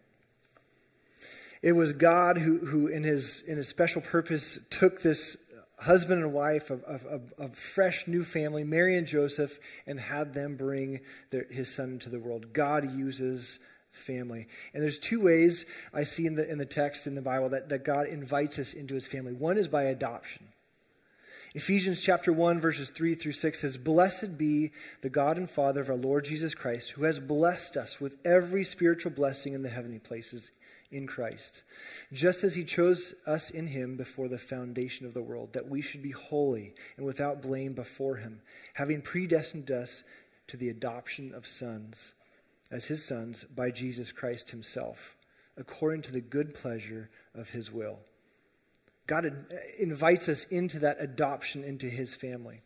It was God who, who in, his, in his special purpose, took this husband and wife of, of, of, of fresh new family, Mary and Joseph, and had them bring their, his son into the world. God uses family. And there's two ways I see in the, in the text in the Bible that, that God invites us into his family. One is by adoption. Ephesians chapter 1 verses 3 through 6 says, "Blessed be the God and Father of our Lord Jesus Christ, who has blessed us with every spiritual blessing in the heavenly places in Christ, just as he chose us in him before the foundation of the world, that we should be holy and without blame before him, having predestined us to the adoption of sons as his sons by Jesus Christ himself, according to the good pleasure of his will." God invites us into that adoption into his family.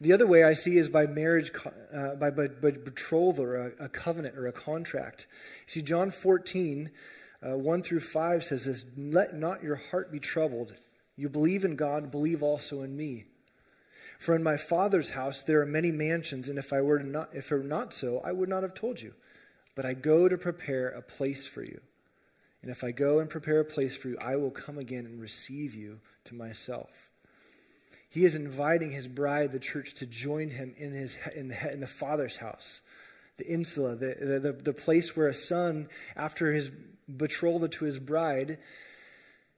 The other way I see is by marriage, uh, by, by, by, betrothal or a, a, covenant or a contract. See, John 14, uh, 1 through 5 says this Let not your heart be troubled. You believe in God, believe also in me. For in my Father's house there are many mansions, and if I were not, if it were not so, I would not have told you. But I go to prepare a place for you. And if I go and prepare a place for you, I will come again and receive you to myself. He is inviting his bride, the church, to join him in, his, in, the, in the Father's house, the insula, the, the, the place where a son, after his betrothal to his bride,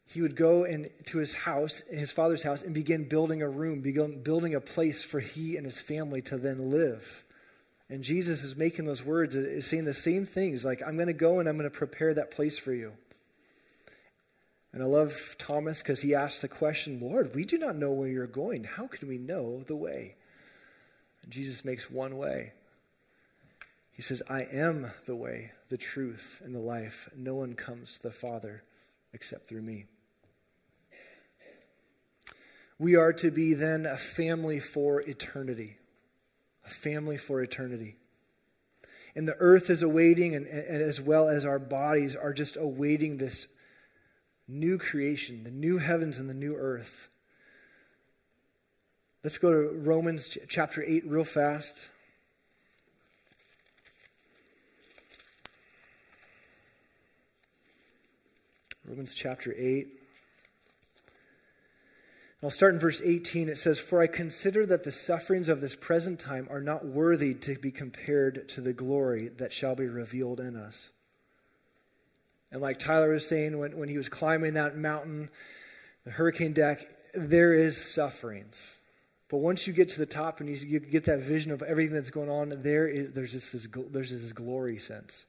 he would go into his house, his father's house, and begin building a room, begin building a place for he and his family to then live. And Jesus is making those words, is saying the same things like, I'm going to go and I'm going to prepare that place for you. And I love Thomas because he asked the question, Lord, we do not know where you're going. How can we know the way? And Jesus makes one way. He says, I am the way, the truth, and the life. No one comes to the Father except through me. We are to be then a family for eternity a family for eternity. And the earth is awaiting, and, and, as well as our bodies are just awaiting this new creation, the new heavens and the new earth. Let's go to Romans chapter 8 real fast. Romans chapter 8. I'll start in verse 18. It says, For I consider that the sufferings of this present time are not worthy to be compared to the glory that shall be revealed in us. And like Tyler was saying when, when he was climbing that mountain, the hurricane deck, there is sufferings. But once you get to the top and you, you get that vision of everything that's going on, there is, there's, just this, there's this glory sense.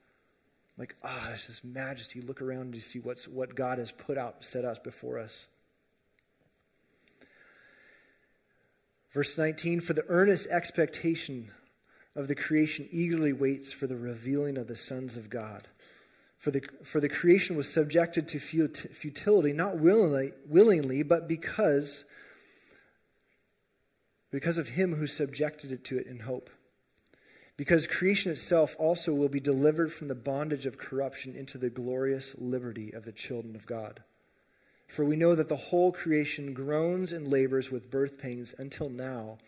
Like, ah, oh, there's this majesty. Look around and you see what's, what God has put out, set us before us. Verse 19 For the earnest expectation of the creation eagerly waits for the revealing of the sons of God. For the, for the creation was subjected to futility, not willingly, willingly, but because, because of him who subjected it to it in hope. Because creation itself also will be delivered from the bondage of corruption into the glorious liberty of the children of God. For we know that the whole creation groans and labors with birth pains until now.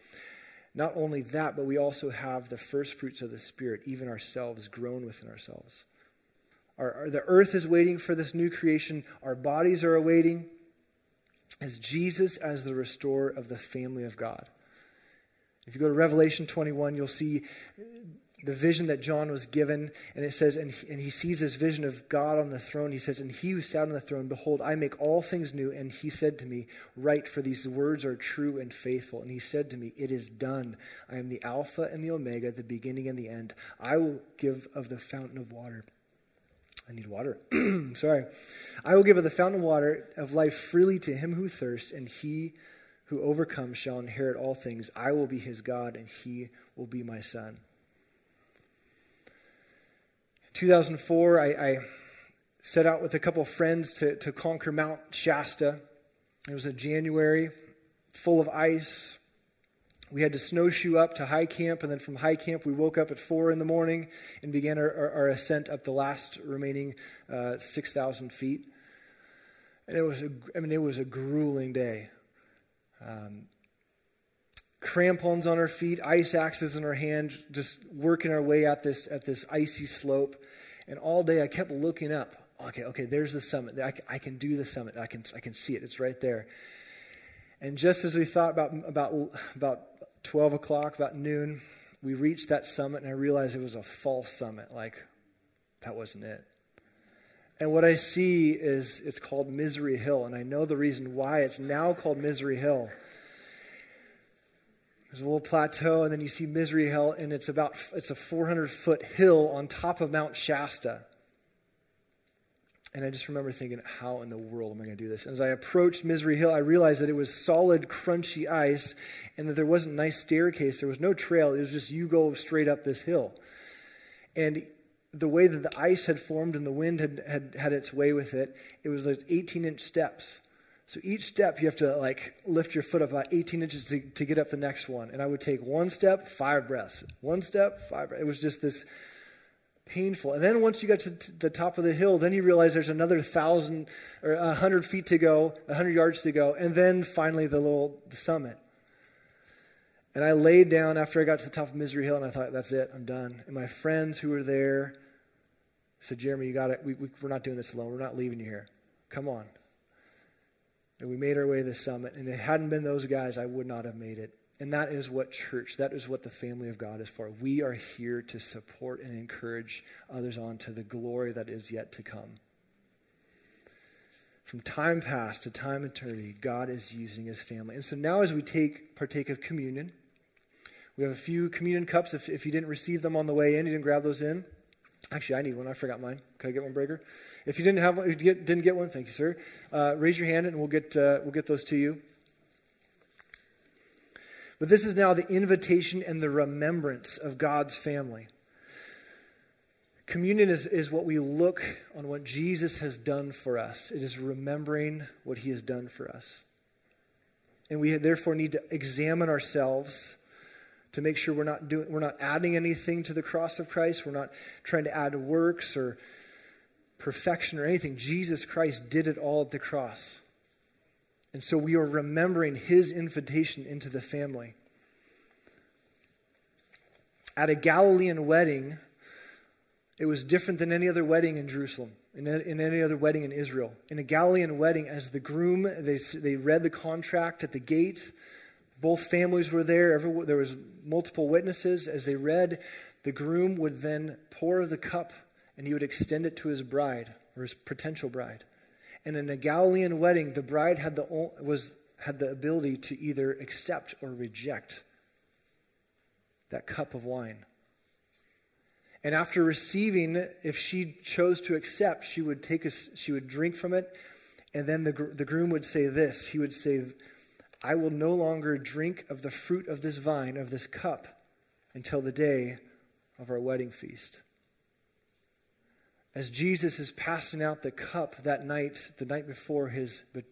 Not only that, but we also have the first fruits of the Spirit, even ourselves groan within ourselves. Our, our, the earth is waiting for this new creation, our bodies are awaiting as Jesus as the restorer of the family of God. If you go to Revelation 21, you'll see the vision that John was given, and it says, and he, and he sees this vision of God on the throne. He says, And he who sat on the throne, behold, I make all things new. And he said to me, Write, for these words are true and faithful. And he said to me, It is done. I am the Alpha and the Omega, the beginning and the end. I will give of the fountain of water I need water. Sorry. I will give of the fountain of water of life freely to him who thirsts, and he who overcomes shall inherit all things. I will be his God, and he will be my son. 2004, I, I set out with a couple friends to, to conquer Mount Shasta. It was a January, full of ice. We had to snowshoe up to high camp, and then from high camp, we woke up at 4 in the morning and began our, our, our ascent up the last remaining uh, 6,000 feet. And it was, a, I mean, it was a grueling day. Um, crampons on our feet, ice axes in our hand, just working our way at this at this icy slope. And all day I kept looking up. Okay, okay, there's the summit. I, I can do the summit. I can I can see it. It's right there. And just as we thought about about about 12 o'clock, about noon, we reached that summit, and I realized it was a false summit. Like that wasn't it. And what I see is it's called Misery Hill, and I know the reason why it's now called Misery Hill. There's a little plateau, and then you see Misery Hill, and it's about it's a 400 foot hill on top of Mount Shasta. And I just remember thinking, how in the world am I going to do this? And as I approached Misery Hill, I realized that it was solid, crunchy ice, and that there wasn't a nice staircase. There was no trail. It was just you go straight up this hill. And the way that the ice had formed and the wind had, had had its way with it, it was like 18 inch steps. So each step you have to like lift your foot up about 18 inches to, to get up the next one. And I would take one step, five breaths. One step, five breaths. It was just this painful. And then once you got to the top of the hill, then you realize there's another thousand or a hundred feet to go, a hundred yards to go, and then finally the little the summit. And I laid down after I got to the top of Misery Hill, and I thought, that's it, I'm done. And my friends who were there said, Jeremy, you got it. We, we, we're not doing this alone. We're not leaving you here. Come on. And we made our way to the summit. And if it hadn't been those guys, I would not have made it. And that is what church, that is what the family of God is for. We are here to support and encourage others on to the glory that is yet to come. From time past to time eternity, God is using his family. And so now as we take partake of communion, we have a few communion cups. If, if you didn't receive them on the way in, you didn't grab those in. Actually, I need one. I forgot mine. Can I get one, Breaker? If you didn't have one, you didn't get one, thank you, sir. Uh, raise your hand, and we'll get uh, we'll get those to you. But this is now the invitation and the remembrance of God's family. Communion is, is what we look on what Jesus has done for us. It is remembering what he has done for us. And we therefore need to examine ourselves to make sure we're not doing we're not adding anything to the cross of Christ. We're not trying to add works or perfection or anything. Jesus Christ did it all at the cross. And so we are remembering his invitation into the family. At a Galilean wedding, it was different than any other wedding in Jerusalem, in, in any other wedding in Israel. In a Galilean wedding, as the groom, they, they read the contract at the gate. Both families were there. There was multiple witnesses. As they read, the groom would then pour the cup and he would extend it to his bride or his potential bride. And in a Galilean wedding, the bride had the, was, had the ability to either accept or reject that cup of wine. And after receiving, if she chose to accept, she would take a, she would drink from it, and then the, the groom would say this. He would say, I will no longer drink of the fruit of this vine, of this cup, until the day of our wedding feast as Jesus is passing out the cup that night, the night before his, the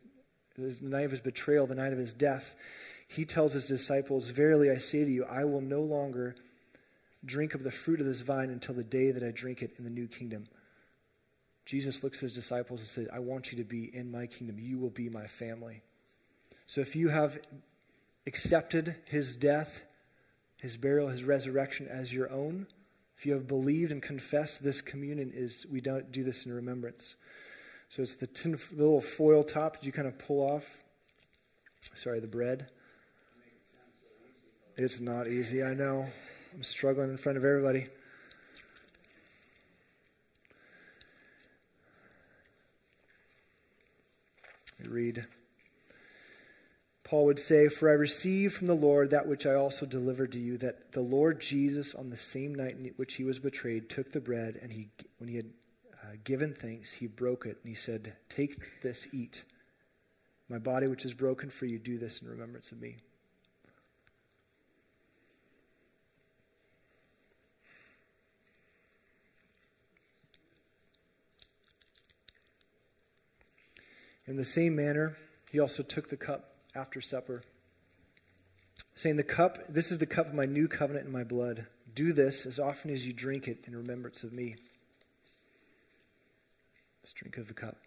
night of his betrayal, the night of his death, he tells his disciples, Verily I say to you, I will no longer drink of the fruit of this vine until the day that I drink it in the new kingdom. Jesus looks at his disciples and says, I want you to be in my kingdom. You will be my family. So if you have accepted his death, his burial, his resurrection as your own, if you have believed and confessed, this communion is, we don't do this in remembrance. So it's the, tin, little foil top that you kind of pull off. Sorry, the bread. It's not easy, I know. I'm struggling in front of everybody. Read. Paul would say, For I received from the Lord that which I also delivered to you, that the Lord Jesus, on the same night in which he was betrayed, took the bread, and he, when he had uh, given thanks, he broke it and he said, Take this, eat. My body, which is broken for you, do this in remembrance of me. In the same manner, he also took the cup after supper, saying, The cup, this is the cup of my new covenant in my blood. Do this as often as you drink it in remembrance of me. Let's drink of the cup.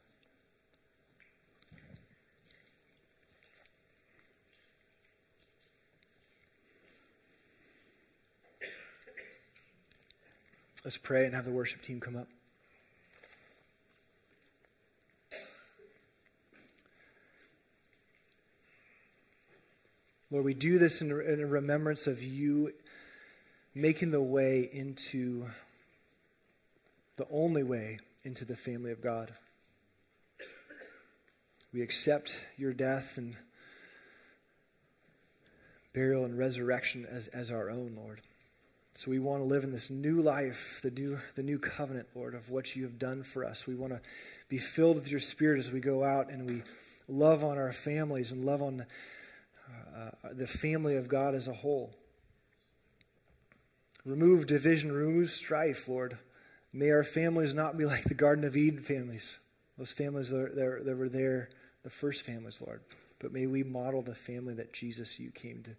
Let's pray and have the worship team come up. Lord, we do this in, in remembrance of you making the way into the only way into the family of God. We accept your death and burial and resurrection as, as our own, Lord. So we want to live in this new life, the new, the new covenant, Lord, of what you have done for us. We want to be filled with your spirit as we go out and we love on our families and love on uh, the family of God as a whole. Remove division, remove strife, Lord. May our families not be like the Garden of Eden families, those families that, that were there, the first families, Lord. But may we model the family that Jesus, you came to,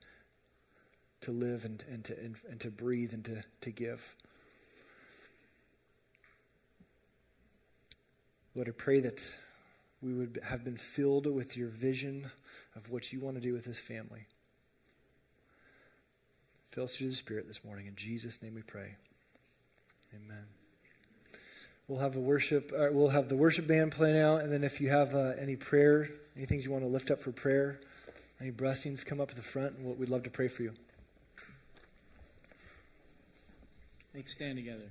to live and, and, to, and, and to breathe and to, to give. Lord, I pray that we would have been filled with your vision of what you want to do with this family. Fill us through the Spirit this morning. In Jesus' name we pray. Amen. We'll have a worship. Uh, we'll have the worship band playing out, and then if you have uh, any prayer, any things you want to lift up for prayer, any blessings, come up to the front, and we'd love to pray for you. Let's stand together.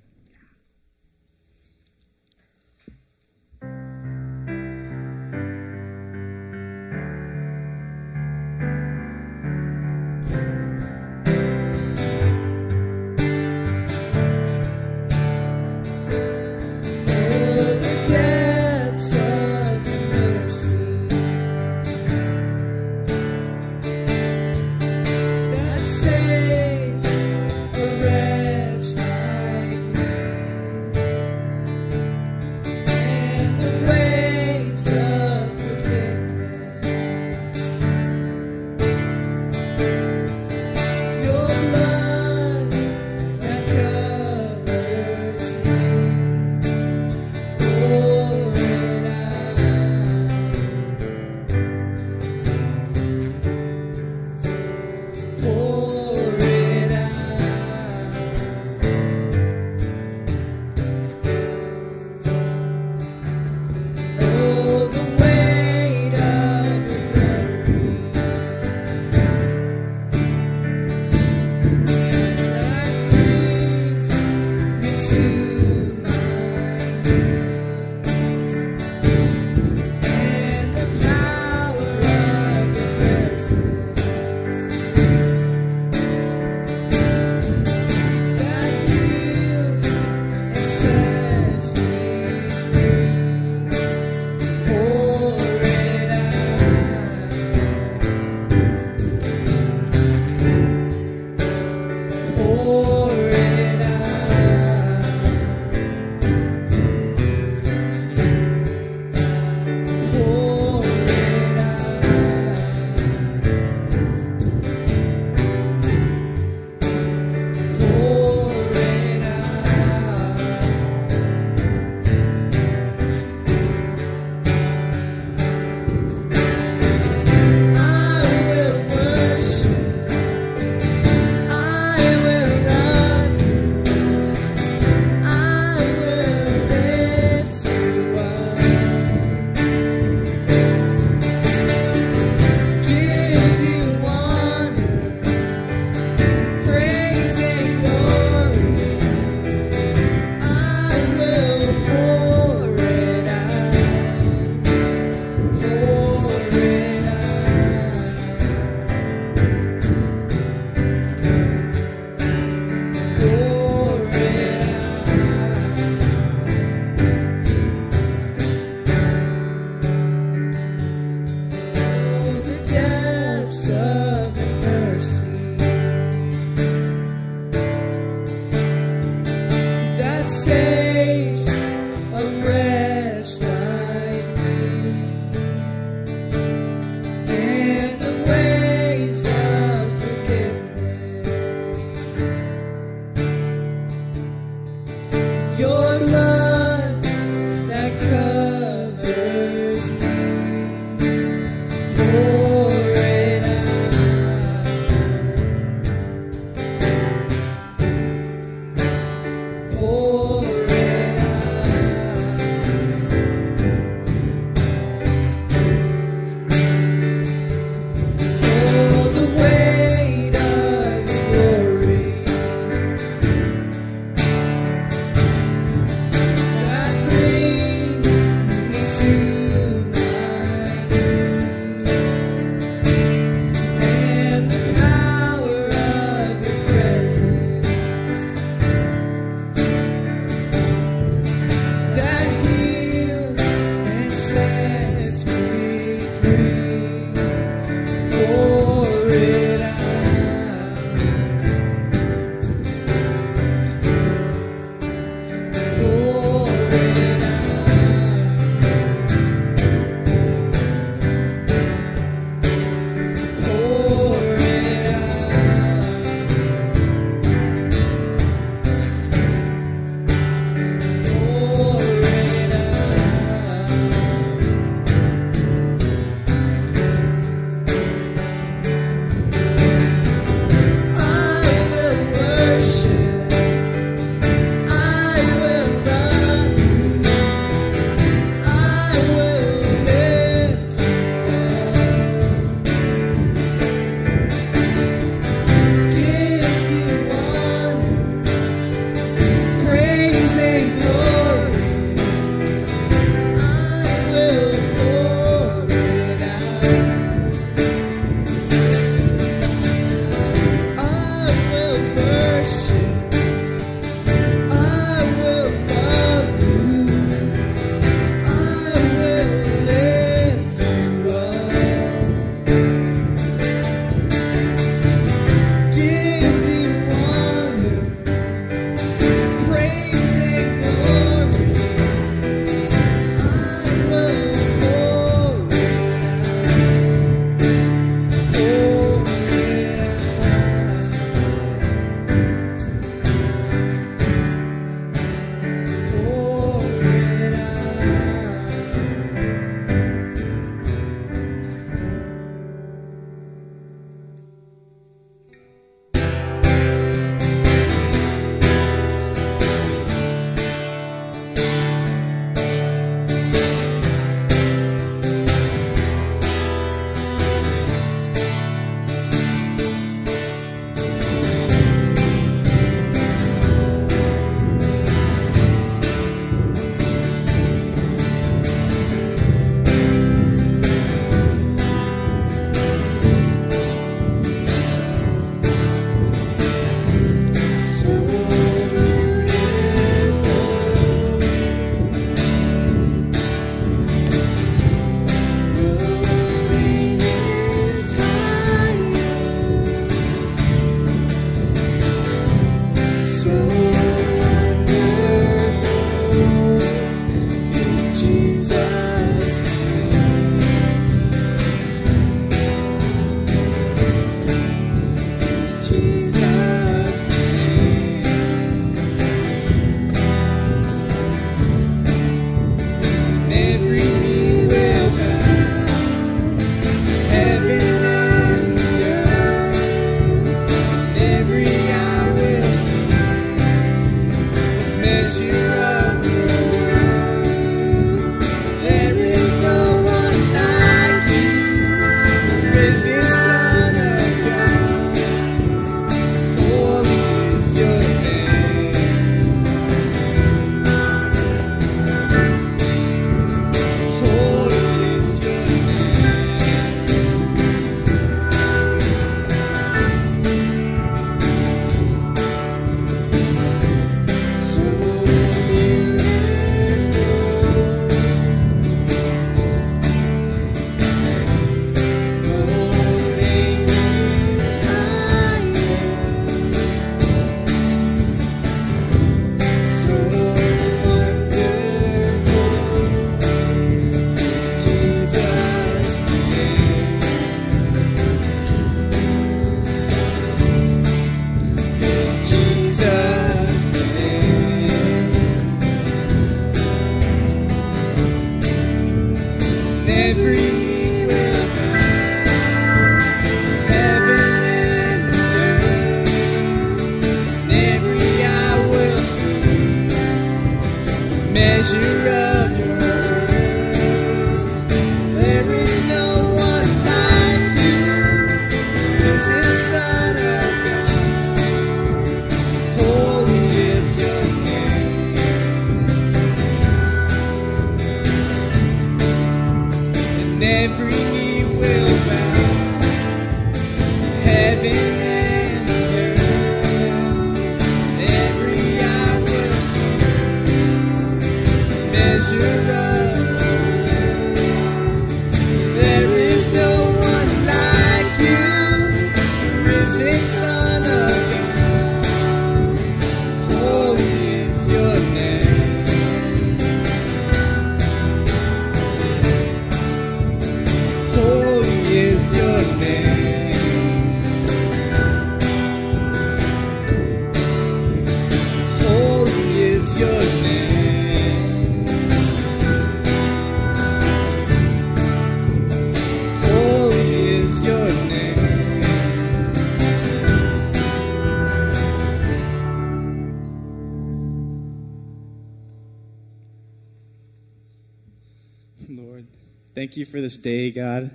Thank you for this day, God.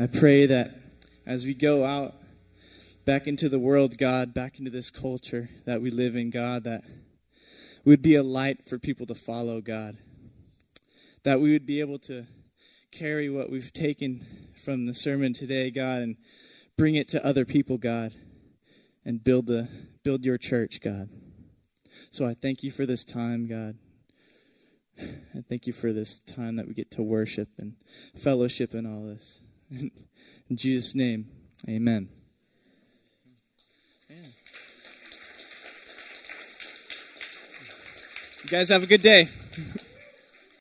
I pray that as we go out back into the world, God, back into this culture that we live in, God, that we would be a light for people to follow, God. That we would be able to carry what we've taken from the sermon today, God, and bring it to other people, God, and build the build your church, God. So I thank you for this time, God. I thank you for this time that we get to worship and fellowship and all this. In Jesus' name, amen. You guys have a good day.